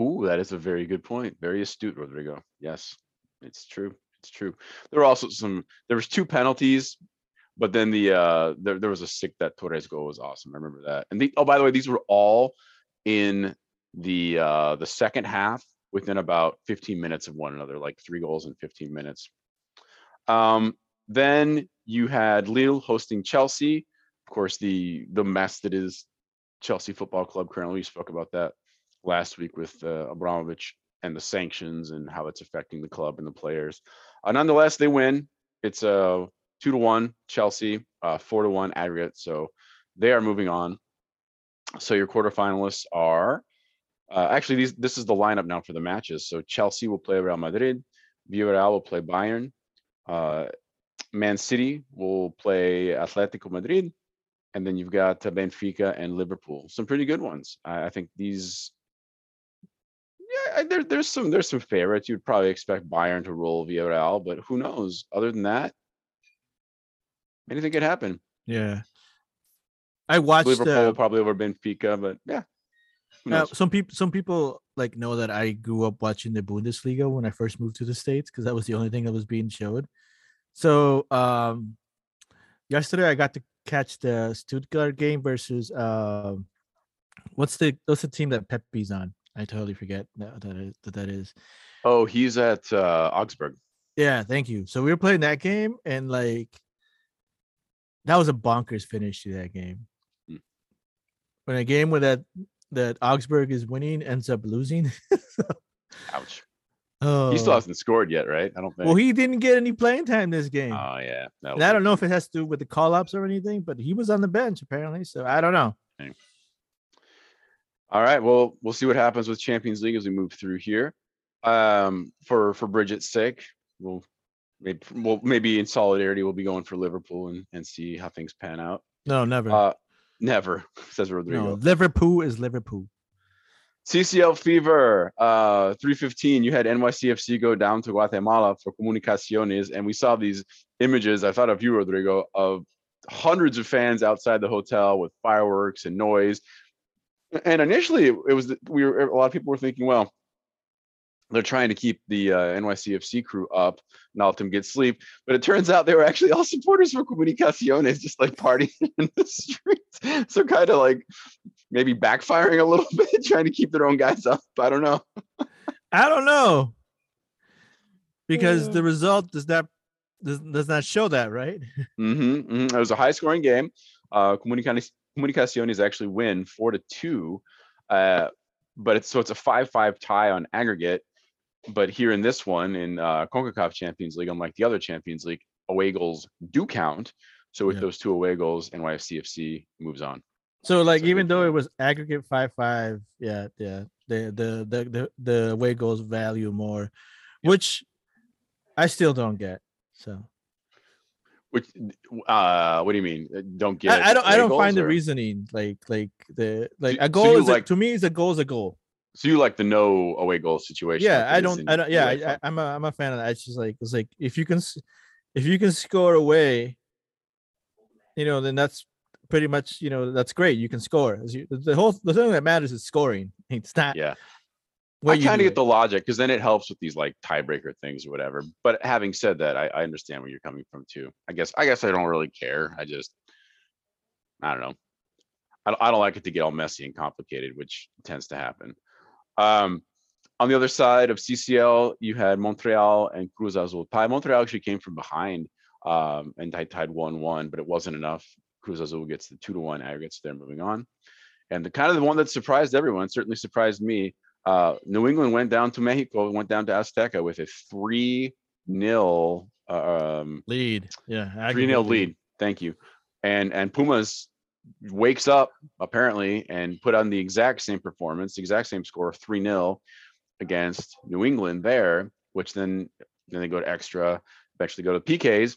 Ooh, that is a very good point. Very astute, Rodrigo. Yes, it's true. It's true. There were also some. There was two penalties, but then the uh there, there was a sick that Torres goal was awesome. I remember that. And the, oh, by the way, these were all in the uh the second half within about 15 minutes of one another, like three goals in 15 minutes. Um, then you had Lille hosting Chelsea. Of course, the the mess that is Chelsea Football Club currently. We spoke about that last week with uh, Abramovich and the sanctions and how it's affecting the club and the players. Uh, nonetheless, they win. It's a uh, two to one Chelsea, uh, four to one aggregate. So they are moving on. So your quarterfinalists are uh, actually these. This is the lineup now for the matches. So Chelsea will play Real Madrid, Villarreal will play Bayern, uh, Man City will play Atletico Madrid, and then you've got Benfica and Liverpool. Some pretty good ones. I, I think these. I- there, there's some there's some favorites. You'd probably expect Bayern to roll Villarreal, but who knows? Other than that, anything could happen. Yeah. I watched Liverpool uh, probably over Benfica, but yeah. Uh, some people some people like know that I grew up watching the Bundesliga when I first moved to the States because that was the only thing that was being showed. So um yesterday I got to catch the Stuttgart game versus um what's the what's the team that Pepe's on? I totally forget that that is that, that is. oh, he's at uh, Augsburg. Yeah, thank you. So we were playing that game and like that was a bonkers finish to that game. Mm. When a game where that that Augsburg is winning ends up losing. Ouch. oh, He still hasn't scored yet, right? I don't think. well, he didn't get any playing time this game. Oh yeah. and I don't know if it has to do with the call ups or anything, but he was on the bench apparently. So I don't know. All right. Well, we'll see what happens with Champions League as we move through here. Um, for for Bridget's sake, we'll maybe well maybe in solidarity we'll be going for Liverpool and, and see how things pan out. No, never. Uh, never says no, Rodrigo. Liverpool is Liverpool. CCL Fever, uh, 315. You had NYCFC go down to Guatemala for Comunicaciones, and we saw these images. I thought of you, Rodrigo, of hundreds of fans outside the hotel with fireworks and noise. And initially, it was we were a lot of people were thinking, well, they're trying to keep the uh, NYCFC crew up, not let them get sleep. But it turns out they were actually all supporters for Comunicaciones, just like partying in the streets. So kind of like maybe backfiring a little bit, trying to keep their own guys up. I don't know. I don't know because Yeah. the result does not does, does not show that, right? hmm It was a high scoring game. Uh, Comunicaciones, Comunicaciones actually win four to two. Uh, but it's so it's a five five tie on aggregate. But here in this one in uh, CONCACAF Champions League, unlike the other Champions League, away goals do count. So with Yeah. those two away goals, NYCFC moves on. So like So even though it was aggregate five five, yeah, yeah, the the the the the away goals value more, which I still don't get. So Which, uh, what do you mean? Uh, Don't get? I, I don't I don't find the reasoning like like the like So- a goal you is a, like- to me is a goal is a goal. So you like the no away goal situation? Yeah, like I don't I don't yeah I, I'm a I'm a fan of that. It's just like it's like if you can if you can score away, you know, then that's pretty much you know that's great. You can score. As you- The whole the thing that matters is scoring. It's not yeah. What I you kind of get the logic because then it helps with these like tiebreaker things or whatever. But having said that, I, I understand where you're coming from too. I guess I guess I don't really care. I just I don't know. I don't, I don't like it to get all messy and complicated, which tends to happen. Um, on the other side of CCL, you had Montreal and Cruz Azul tie. Montreal actually came from behind um, and tied tied one one, but it wasn't enough. Cruz Azul gets the two to one aggregates. They're moving on. And the kind of the one that surprised everyone, certainly surprised me, uh, New England went down to Mexico, went down to Azteca with a three nil um, lead. Yeah, three nil lead. Thank you. And and Pumas wakes up apparently and put on the exact same performance, the exact same score, three nil against New England there, which then then they go to extra, eventually go to PKs,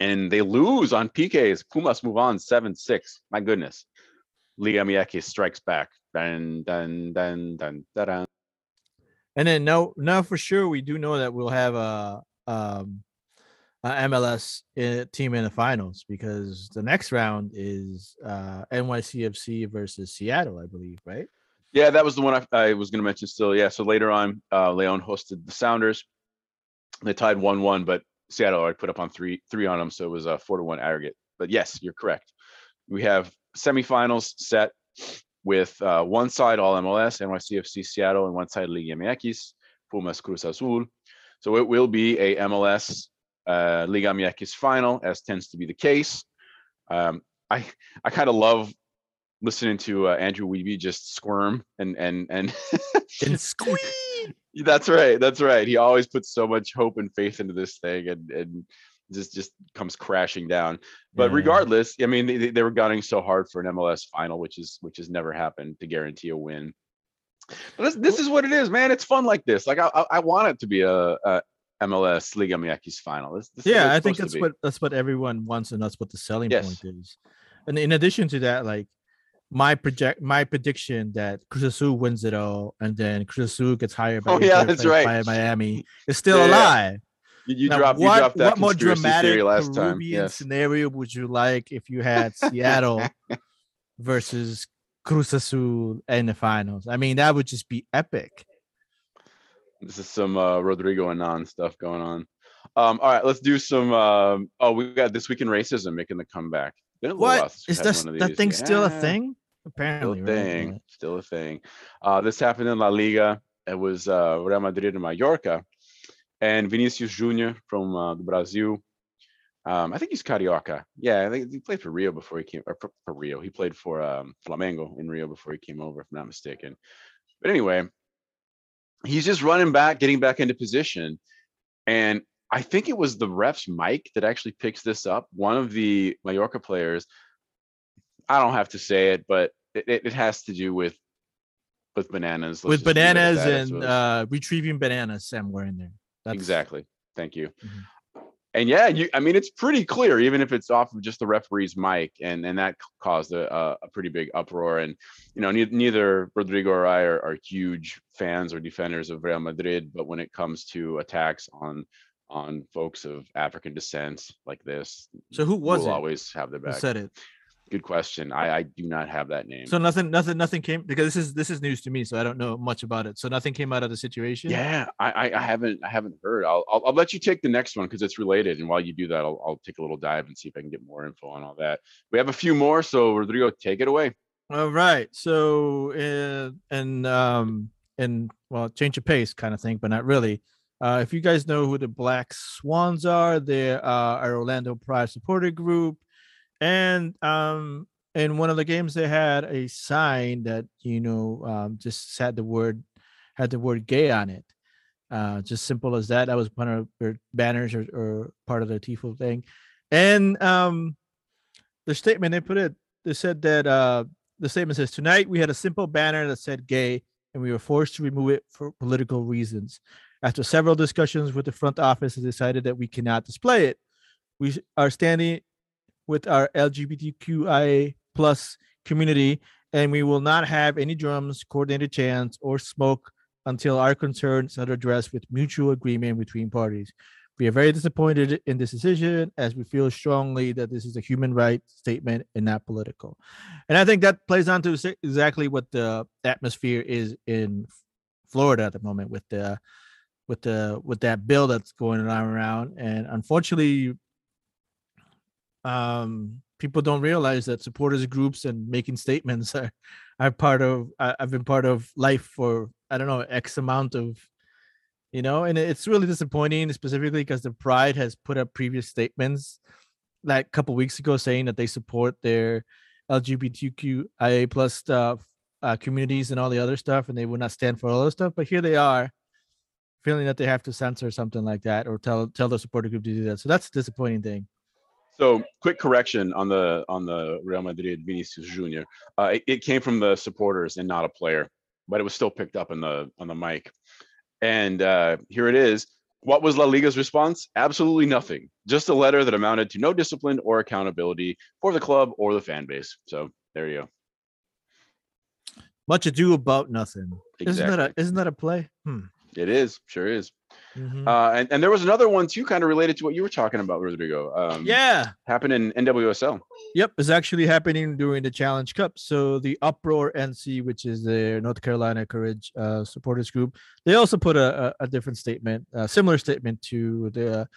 and they lose on PKs. Pumas move on seven six. My goodness, Liga MX strikes back. Dun dun dun dun dun. dun. And then now, now for sure, we do know that we'll have a um a MLS team in the finals because the next round is uh NYCFC versus Seattle, I believe, right? Yeah, that was the one I, I was going to mention still. Yeah, so later on, uh, Leon hosted the Sounders. They tied one-one, but Seattle already put up on three three on them, so it was a four to one aggregate. But yes, you're correct. We have semifinals set with uh, one side all MLS, NYCFC Seattle, and one side Liga MX, Pumas Cruz Azul. So it will be a MLS uh, Liga MX final, as tends to be the case. Um, I I kind of love listening to uh, Andrew Wiebe just squirm and and and And squeeze. that's right that's right he always puts so much hope and faith into this thing and and just just comes crashing down but Yeah. regardless i mean they, they were gunning so hard for an mls final which is which has never happened to guarantee a win but this, this is what it is man it's fun like this like i i, I want it to be a, a mls liga miyakis final this, this is yeah, I think that's what that's what everyone wants, and that's what the selling Yes. point is. And in addition to that, like my project, my prediction that Cruz Azul wins it all, and then Cruz Azul gets hired by, Oh, yeah, that's right. by Miami is still Yeah, alive. You Now, dropped you what, dropped that what more dramatic theory last time yes scenario would you like if you had Seattle versus Cruz Azul in the finals? I mean, that would just be epic. This is some uh, Rodrigo and non stuff going on. Um, all right, let's do some. Um, oh, we got this week in racism making the comeback. Been a little while What is of That thing still a Yeah, thing? Still Apparently, a thing. Yeah. Still a thing. Uh, this happened in La Liga. It was uh, Real Madrid and Mallorca, and Vinicius Junior from uh, the Brazil. Um, I think he's Carioca. Yeah, I think he played for Rio before he came. Or for, for Rio, he played for um, Flamengo in Rio before he came over, if I'm not mistaken. But anyway, he's just running back, getting back into position, and I think it was the ref's mic that actually picks this up. One of the Mallorca players, I don't have to say it, but it, it, has to do with with bananas. Let's with bananas and uh retrieving bananas somewhere in there. That's, exactly. Thank you. Mhm. And yeah, you. I mean, it's pretty clear, even if it's off of just the referee's mic, and and that caused a, a, a pretty big uproar. And you know, ne- neither Rodrigo or I are, are huge fans or defenders of Real Madrid, but when it comes to attacks on on folks of African descent like this, So who was we'll it always have their who said it? Good question. I I do not have that name. So nothing, nothing, nothing came because this is this is news to me, so I don't know much about it. So nothing came out of the situation. Yeah, I, I haven't I haven't heard. I'll, I'll I'll let you take the next one because it's related. And while you do that, I'll I'll take a little dive and see if I can get more info on all that. We have a few more, so Rodrigo, take it away. All right. So uh, and um and well, change of pace kind of thing, but not really. Uh, if you guys know who the Black Swans are, they are our Orlando Pride supporter group, and um in one of the games they had a sign that you know um, just had the word had the word gay on it. Uh, just simple as that. That was one of their banners or, or part of their tifo thing, and um the statement they put it they said that uh the statement says tonight we had a simple banner that said gay and we were forced to remove it for political reasons after several discussions with the front office they decided that we cannot display it we are standing with our lgbtqia plus community and we will not have any drums coordinated chants or smoke until our concerns are addressed with mutual agreement between parties we are very disappointed in this decision as we feel strongly that this is a human rights statement and not political. And I think that plays on to exactly what the atmosphere is in Florida at the moment with the with the with that bill that's going around. And unfortunately, um, people don't realize that supporters groups and making statements are are part of. I've been part of life for I don't know X amount of you know and it's really disappointing specifically because the pride has put up previous statements like a couple weeks ago saying that they support their lgbtqia plus stuff uh, communities and all the other stuff and they would not stand for all those stuff but here they are feeling that they have to censor something like that or tell tell the supporter group to do that so that's a disappointing thing So, quick correction on the on the Real Madrid Vinicius Junior. Uh, it, it came from the supporters and not a player, but it was still picked up on the on the mic. And uh, here it is. What was La Liga's response? Absolutely nothing. Just a letter that amounted to no discipline or accountability for the club or the fan base. So there you go. much ado about nothing isn't that a isn't that a play hmm. It is. Sure is. Mhm. Uh, and, and there was another one too, kind of related to what you were talking about, Rodrigo. Um, yeah Happened in NWSL. Yep, it's actually happening during the Challenge Cup. So the Uproar NC, which is the North Carolina Courage uh, supporters group, they also put a, a, a different statement, a similar statement to the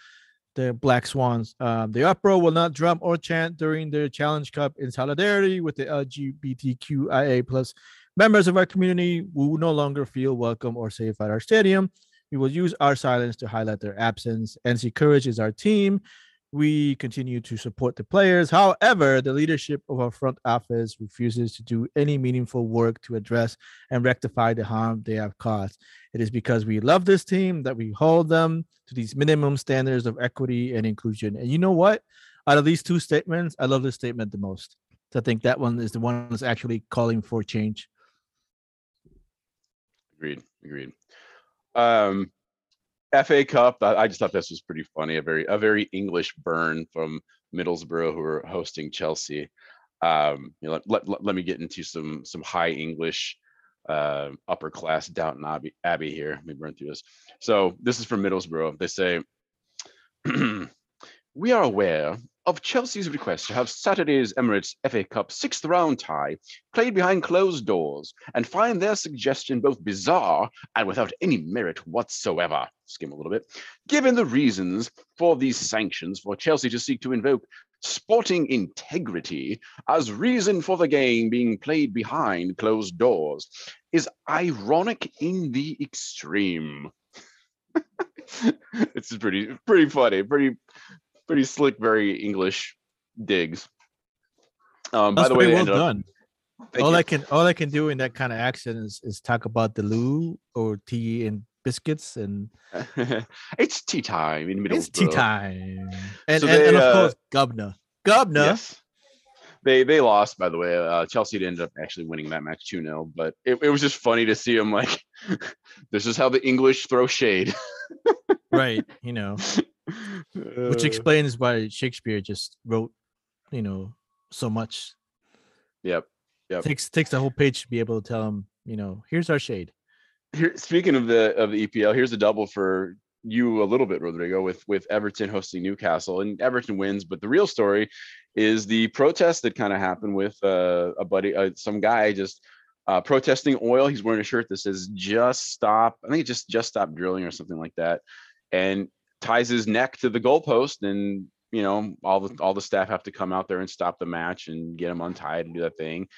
the Black Swans. Um, the Uproar will not drum or chant during the Challenge Cup in solidarity with the LGBTQIA plus members of our community who no longer feel welcome or safe at our stadium. We will use our silence to highlight their absence. NC Courage is our team we continue to support the players. However, the leadership of our front office refuses to do any meaningful work to address and rectify the harm they have caused. It is because we love this team that we hold them to these minimum standards of equity and inclusion. And you know what? Out of these two statements, I love this statement the most. So I think that one is the one that's actually calling for change. Agreed. Agreed. Um, FA Cup. I, I just thought this was pretty funny. A very a very English burn from Middlesbrough, who are hosting Chelsea. Um, you know, let, let, let, me get into some some high English, uh, upper class Downton Abbey, Abbey here. Let me burn through this. So this is from Middlesbrough. They say, "We are aware of Chelsea's request to have Saturday's Emirates FA Cup sixth round tie played behind closed doors and find their suggestion both bizarre and without any merit whatsoever. Skim a little bit. Given the reasons for these sanctions for Chelsea to seek to invoke sporting integrity as reason for the game being played behind closed doors is ironic in the extreme. it's pretty pretty funny, pretty pretty slick, very English digs. Um, by the way, well ended up- done. All you. I can all I can do in that kind of accent is, is talk about the loo or tea and biscuits and it's tea time in Middlesbrough. It's tea time. And So and, and they, of uh, course, governor. Governor. Yes. they they lost by the way. Uh, Chelsea ended up actually winning that match 2-0, but it, it was just funny to see them like this is how the English throw shade. right. You know, which Uh, explains why Shakespeare just wrote, you know, so much. Yep. Yep. Takes takes the whole page to be able to tell him, you know, here's our shade. Here, speaking of the of the EPL, here's a double for you a little bit, Rodrigo, with with Everton hosting Newcastle, and Everton wins. But the real story is the protest that kind of happened with uh, a buddy, uh, some guy just uh, protesting oil. He's wearing a shirt that says "Just Stop." I think it just "Just Stop Drilling" or something like that, and ties his neck to the goalpost. And you know, all the all the staff have to come out there and stop the match and get him untied and do that thing.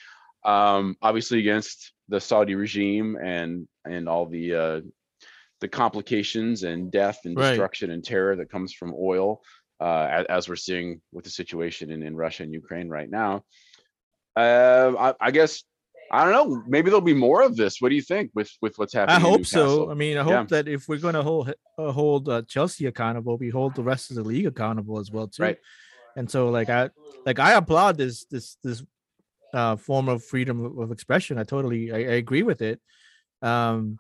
Um, obviously against the Saudi regime and and all the uh, the complications and death and Right. destruction and terror that comes from oil, uh, as, as we're seeing with the situation in, in Russia and Ukraine right now. Uh, I, I guess I don't know. Maybe there'll be more of this. What do you think with with what's happening? I hope so. I mean, I hope Yeah. that if we're going to hold uh, hold uh, Chelsea accountable, we hold the rest of the league accountable as well too. Right. And so, like I like I applaud this this this uh, form of freedom of- expression. I totally I, I agree with it. Um,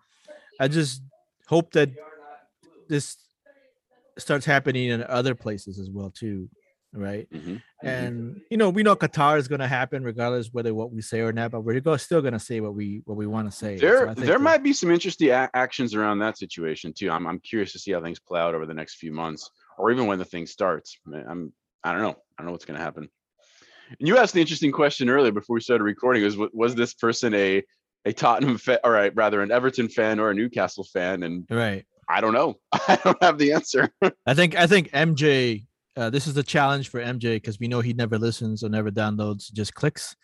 I just hope that this starts happening in other places as well too. Right. Mhm, mhm. and you know we know qatar is going to happen regardless whether what we say or not but we're still going to say what we what we want to say So there I think there might be some interesting a- actions around that situation too. I'm I'm curious to see how things play out over the next few months, or even when the thing starts. I'm I don't know. I don't know what's going to happen. And you asked the interesting question earlier before we started recording: was was this person a a Tottenham fan, or a, rather an Everton fan or a Newcastle fan? And right I don't know. I don't have the answer. i think i think mj uh, this is a challenge for mj because we know he never listens or never downloads just clicks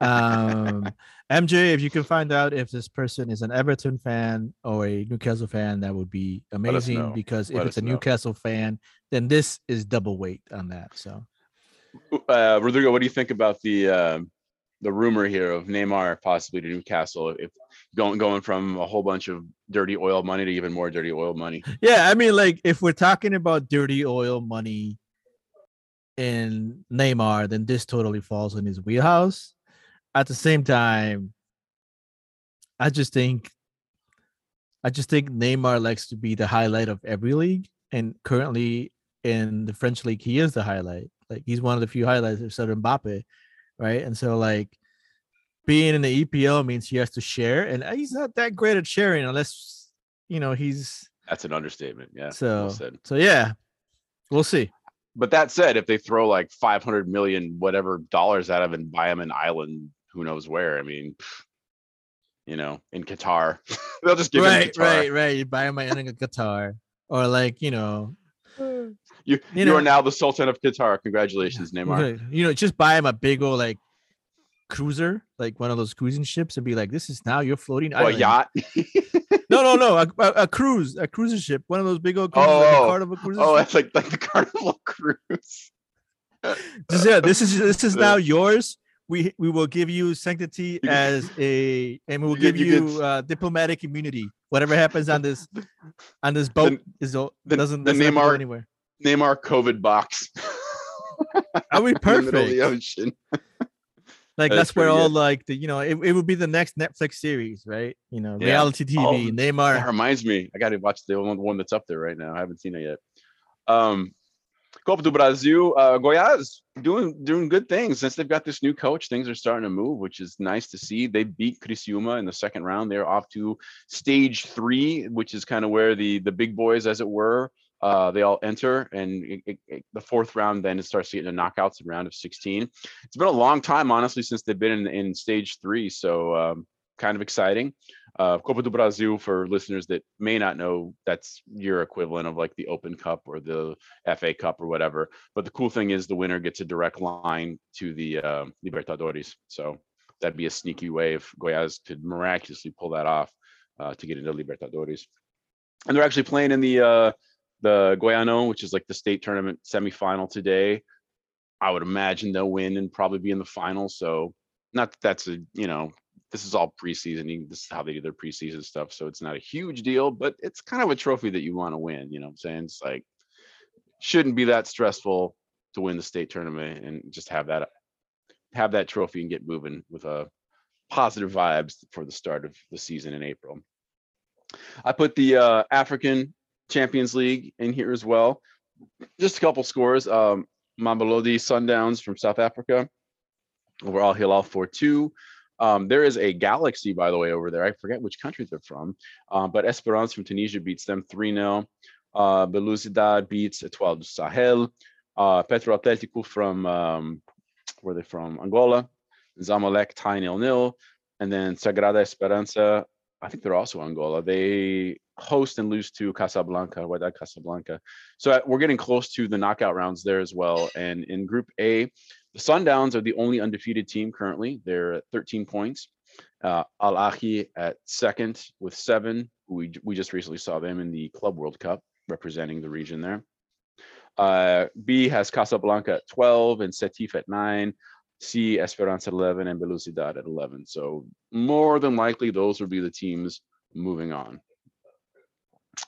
um mj if you can find out if this person is an everton fan or a newcastle fan that would be amazing because if Let it's a know. newcastle fan then this is double weight on that so Uh, Rodrigo, what do you think about the um the rumor here of Neymar possibly to Newcastle? If going going from a whole bunch of dirty oil money to even more dirty oil money. Yeah, I mean, like if we're talking about dirty oil money in Neymar, then this totally falls in his wheelhouse. At the same time, I just think I just think Neymar likes to be the highlight of every league. And currently in the French league, he is the highlight. Like he's one of the few highlights of Southern Mbappe, right? And so like being in the EPL means he has to share, and uh, he's not that great at sharing unless you know he's That's an understatement. Yeah. so well so yeah, we'll see. But that said, if they throw like 500 million whatever dollars at him and buy him an island, who knows where? I mean, you know, in Qatar, they'll just give him right, Qatar. right, right. You buy him a guitar, or like you know, You, You you, know- are now the Sultan of Qatar. Congratulations, Neymar. you know, just buy him a big old like cruiser, like one of those cruising ships, and be like, "This is now your floating island. Oh, a island." yacht. No, no, no, a, a, a cruise, a cruiser ship, one of those big old cruises, like Oh, a Carnival oh, that's like like the Carnival cruise. Just, yeah, this is this is now yours. We we will give you sanctity You as a, and we will you get- give you you get- uh, diplomatic immunity. Whatever happens on this on this boat is the- doesn't the doesn't to go Neymar- anywhere. Neymar COVID box. Are we in the middle of the ocean. Like That's that's where all good. like the you know it, it would be the next Netflix series, right? You know, Yeah. reality TV, Neymar. That reminds me, I got to watch the one, one that's up there right now. I haven't seen it yet. Um, Copa do Brasil, uh, Goiás doing doing good things since they've got this new coach. Things are starting to move, which is nice to see. They beat Criciúma in the second round. They're off to stage three, which is kind of where the the big boys, as it were, uh, they all enter, and it, it- it- the fourth round then it starts getting to knockouts in round of 16. It's been a long time, honestly, since they've been in, in stage three. So um, kind of exciting. Uh, Copa do Brasil, for listeners that may not know, that's your equivalent of like the Open Cup or the FA Cup or whatever. But the cool thing is the winner gets a direct line to the uh, Libertadores. So that'd be a sneaky way if Goiás could miraculously pull that off uh, to get into Libertadores. And they're actually playing in the uh, the Goiano, which is like the state tournament semifinal today. I would imagine they'll win and probably be in the final. So not that that's a you know this is all preseason. This is how they do their preseason stuff. So it's not a huge deal, but it's kind of a trophy that you want to win. You know what I'm saying? It's like shouldn't be that stressful to win the state tournament and just have that have that trophy and get moving with a positive vibes for the start of the season in April. I put the uh, African Champions League in here as well. Just a couple scores. Um, Mamelodi Sundowns from South Africa over Al Hilal 4 2. Um, there is a Galaxy, by the way, over there. I forget which country they're from, uh, but Esperance from Tunisia beats them 3 0. Uh, Belouizdad beats Etoile du Sahel. Uh, Petro Atletico from, um, where they from? Angola. Zamalek tie 0 0. And then Sagrada Esperanza, I think they're also Angola. They host and lose to Casablanca, Wydad Casablanca. So uh, we're getting close to the knockout rounds there as well. And in Group A, the Sundowns are the only undefeated team currently. They're at 13 points. Uh, Al Ahly at second with seven. We we just recently saw them in the Club World Cup representing the region there. Uh, B has Casablanca at 12 and Setif at nine. C Esperance at 11 and Belouizdad at 11. So more than likely, those will be the teams moving on.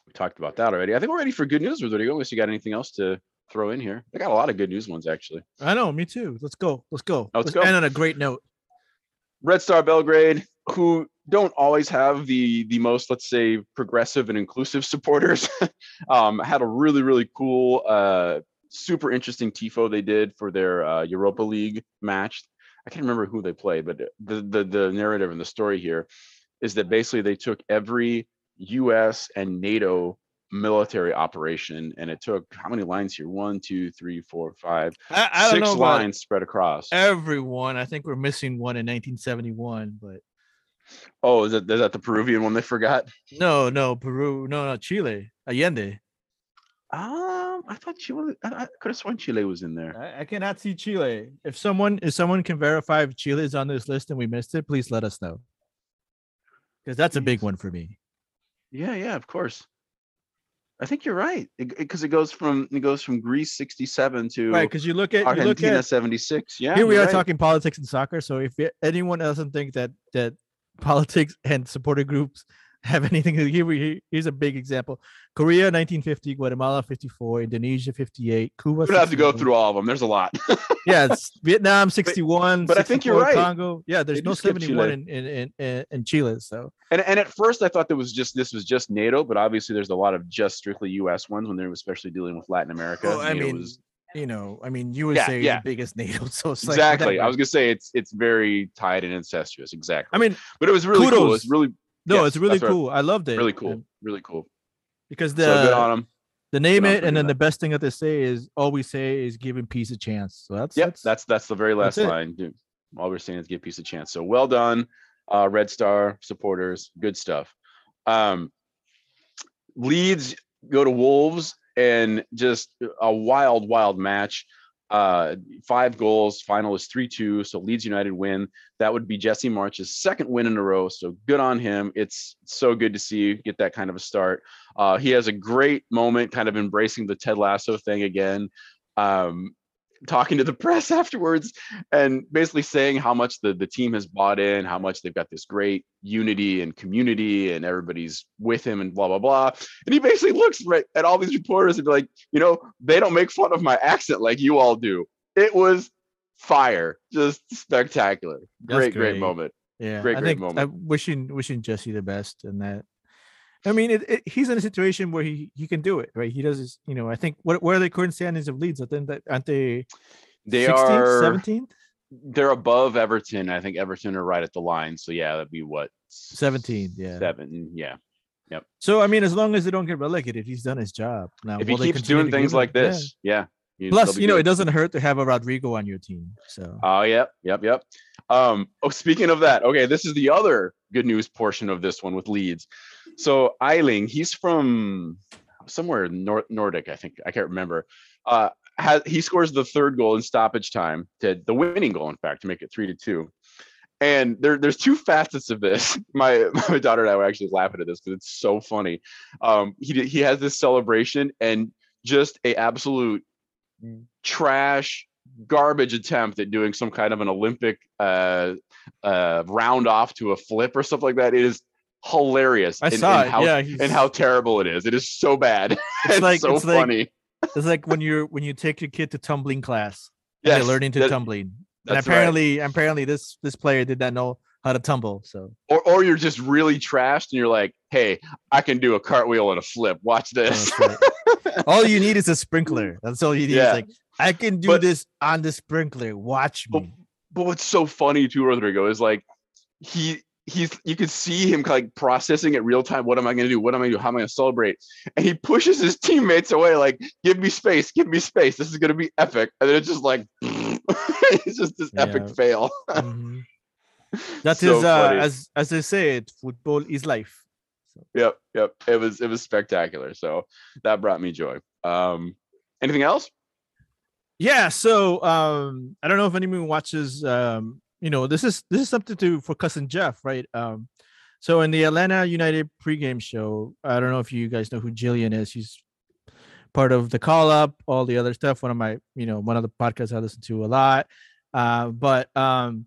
We talked about that already. I think we're ready for good news, with Rodrigo. Unless you got anything else to throw in here. I got a lot of good news ones actually. I know, me too. Let's go. Let's go. Let's go. end on a great note. Red Star Belgrade, who don't always have the the most, let's say, progressive and inclusive supporters, um, had a really really cool, uh, super interesting tifo they did for their uh, Europa League match. I can't remember who they played, but the the the narrative and the story here is that basically they took every U.S. and NATO military operation, and it took how many lines here? One, two, three, four, five, I, I don't six know lines spread across. everyone. I think we're missing one in 1971, but Oh, is that is that the Peruvian one they forgot? no, no, Peru, no, no, Chile, Allende. I thought Chile. I, I could have sworn Chile was in there. I, I cannot see Chile. If someone, if someone can verify if Chile is on this list and we missed it, please let us know. Because that's a big one for me. Yeah, yeah, of course. I think you're right because it, goes from it goes from Greece 67 to Right, because you look at Argentina at 76. Yeah, here we you're right. talking politics and soccer. So if anyone doesn't think that that politics and supporter groups have anything to here, we here's a big example: Korea 1950, Guatemala 54, Indonesia 58, Cuba. We don't have to go through all of them. There's a lot. Yeah, it's Vietnam 61. but I think you're right. Congo. Yeah, there's no 71 in, in, in, in, Chile. So and and at first I thought that was just this was just NATO, but obviously there's a lot of just strictly U.S. ones when they're especially dealing with Latin America. Well, I NATO mean, was- you know, I mean, USA is yeah. the biggest NATO. So it's like exactly. I was gonna say it's it's very tied and incestuous. Exactly. I mean, but it was really cool. kudos. It's really no, yes, it's really cool. I loved it. really cool. and- Really cool. because so good the on them. the name it and then doing the best thing that they say is all we say is giving peace a chance. So that's Yep, that's, that's that's the very last line. dude. All we're saying is give peace a chance. So well done, uh, Red Star supporters. Good stuff. Um, Leeds go to Wolves and just a wild, wild match. Uh, five goals. Final is three two. So Leeds United win. That would be Jesse Marsch's second win in a row. So good on him. It's so good to see you get that kind of a start. Uh, he has a great moment, kind of embracing the Ted Lasso thing again. Um, talking to the press afterwards and basically saying how much the, the team has bought in, how much they've got this great unity and community and everybody's with him and blah, blah, blah. And he basically looks right at all these reporters and be like, you know, they don't make fun of my accent like you all do. It was fire, just spectacular. Great, great great. moment. yeah. great, I great think uh, moment. I'm wishing wishing Jesse the best in that. I mean, it, it, he's in a situation where he he can do it, right? He does his, you know. I think what where are the current standings of Leeds? I think that aren't they They 16th, are 17th, they're above Everton. I think Everton are right at the line. So yeah, that'd be what 17, yeah. seven. Yeah. Yep. So I mean, as long as they don't get relegated, he's done his job. Now, if he keeps doing things him- like Yeah. this, yeah. you- Plus, you know, good. it doesn't hurt to have a Rodrigo on your team. So Oh, yep, yep, yep. Um, oh, speaking of that, okay, this is the other good news portion of this one with Leeds. So Ayling, he's from somewhere Nor- Nordic, I think. I can't remember. Uh, has, he scores the third goal in stoppage time, to the winning goal, in fact, to make it three to two. And there, there's two facets of this. My my daughter and I were actually laughing at this because it's so funny. Um, he he has this celebration and just a absolute trash garbage attempt at doing some kind of an Olympic uh, uh, round off to a flip or stuff like that. It is hilarious. I in- saw in it. How, yeah, he's, and how terrible it is. It is so bad. It's like- so it's like- funny. it's like when you're when you take your kid to tumbling class. Yes, they're learning to that- tumbling. and That's right. apparently, apparently, this this player did not know how to tumble. So or or you're just really trashed and you're like, hey, I can do a cartwheel and a flip. Watch oh, this. that's right. all you need is a sprinkler. That's all you need. Yeah. It's like I can do But- this on the sprinkler. Watch But- me. but what's so funny too, Rodrigo, is like he he's you can see him like processing it real time. What am I gonna do? What am I gonna do? How am I gonna celebrate? And he pushes his teammates away, like, give me space, give me space. This is gonna be epic. And then it's just like it's just this epic Yeah. fail. Mhm. That So is, uh, as as they say, it football is life. Yep, yep. It was it was spectacular. So that brought me joy. Um anything else? Yeah. So um, I don't know if anyone watches. Um, you know, this is this is something to for cousin Jeff, right? Um, so in the Atlanta United pregame show, I don't know if you guys know who Jillian is. She's part of the call up, all the other stuff. One of my, you know, one of the podcasts I listen to a lot. Uh, but um,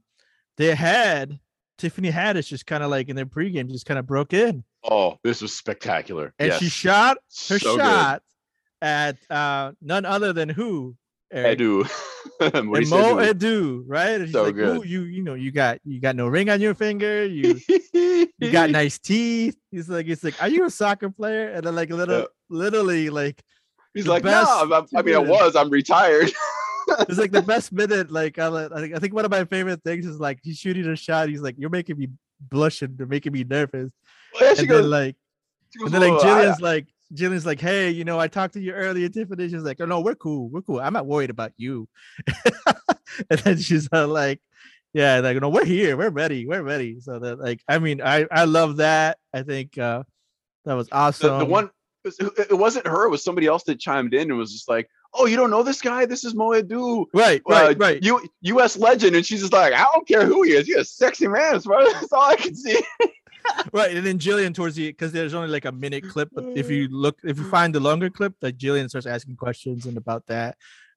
they had Tiffany Haddish just kind of like in their pregame, just kind of broke in, Oh, this was spectacular. and she shot her So good. shot at uh, none other than who. Edu. Maurice Mo Edu. Edu, right? And she's So like, good. You, you know, you got you got no ring on your finger. You you got nice teeth. He's like, he's like, are you a soccer player? And then like little, Yeah. literally like He's like, no, best I'm- I'm- I mean, I was. I'm retired. it's like the best minute. Like I, I think one of my favorite things is like he's shooting a shot. He's like, you're making me blush and you're making me nervous. Yeah, she And goes, then like goes, and then like "Oh, Jillian's like Jillian's like, hey, you know, I talked to you earlier, Tiffany. She's like, oh no, we're cool, we're cool. I'm not worried about you. and then she's uh, like, yeah, like no, we're here, we're ready, we're ready. So that like, I mean, I I love that. I think uh that was awesome. the one it wasn't her it was somebody else that chimed in and was just like oh you don't know this guy this is Mo Edu right, right, uh, right. U- us legend and she's just like i don't care who he is he's a sexy man as that's all i can see right. And then Jillian towards the because there's only like a minute clip, but if you look, if you find the longer clip, like Jillian starts asking questions and about that.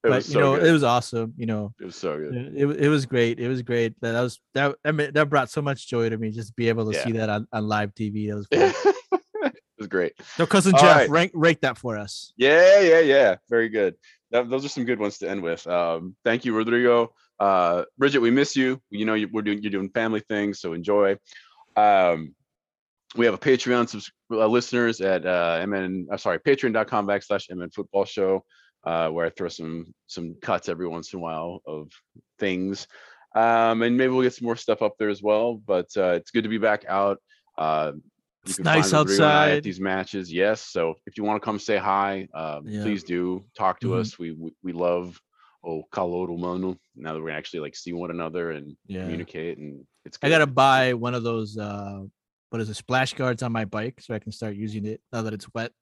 it but was you so know, good. it was awesome. You know, it was so good it, it, it was great. It was great. That was that. I mean, that brought so much joy to me just to be able to Yeah. see that on, on live TV. That was fun. it was great so, cousin All Jeff, right. rank rate that for us. yeah yeah yeah very good that, those are some good ones to end with um thank you rodrigo uh bridget we miss you you know you, we're doing you're doing family things so enjoy um we have a patreon subs- uh, listeners at uh mn uh, sorry patreon.com backslash mn football show uh where i throw some some cuts every once in a while of things um and maybe we'll get some more stuff up there as well but uh it's good to be back out uh It's nice find Rodrigo and I outside. at these matches yes so if you want to come say hi um Yeah. please do talk to Mhm. us we, we we love oh calor humano now that we're actually like see one another and Yeah. communicate and it's I gotta buy one of those. uh What is a Splash guards on my bike so I can start using it now that it's wet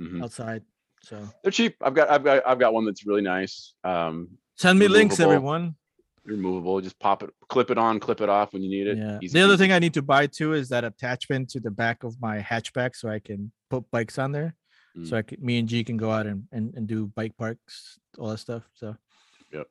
Mhm. outside. So they're cheap i've got i've got i've got one that's really nice um send me links, everyone. removable just pop it clip it on clip it off when you need it Yeah. Easy The other peasy. thing I need to buy too is that attachment to the back of my hatchback so I can put bikes on there. Mm. So I can, me and G can go out and, and, and do bike parks, all that stuff. So Yep.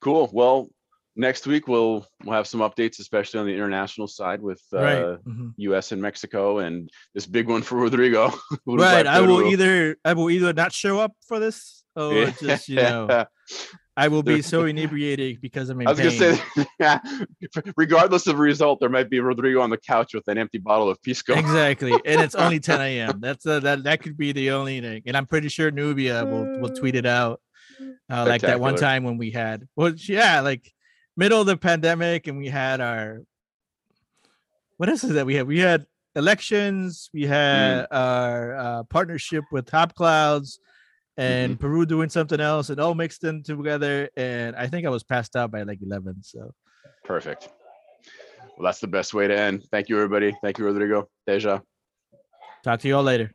cool well next week we'll we'll have some updates especially on the international side with uh right. mhm. us and mexico and this big one for rodrigo Right. I will either I will either not show up for this or Yeah. just you know I will be so inebriated because I'm in I was pain. gonna say, regardless of result, there might be Rodrigo on the couch with an empty bottle of Pisco. exactly, and it's only 10 a.m. That's uh, that that could be the only thing, and I'm pretty sure Nubia will will tweet it out, uh, like that one time when we had, well, yeah, like middle of the pandemic, and we had our what else is that we had? We had elections, we had our uh, partnership with Top Clouds, and Peru doing something else, and all mixed in together, and I think I was passed out by like 11. So Perfect. Well, that's the best way to end. Thank you, everybody. Thank you, Rodrigo. Deja. talk to you all later.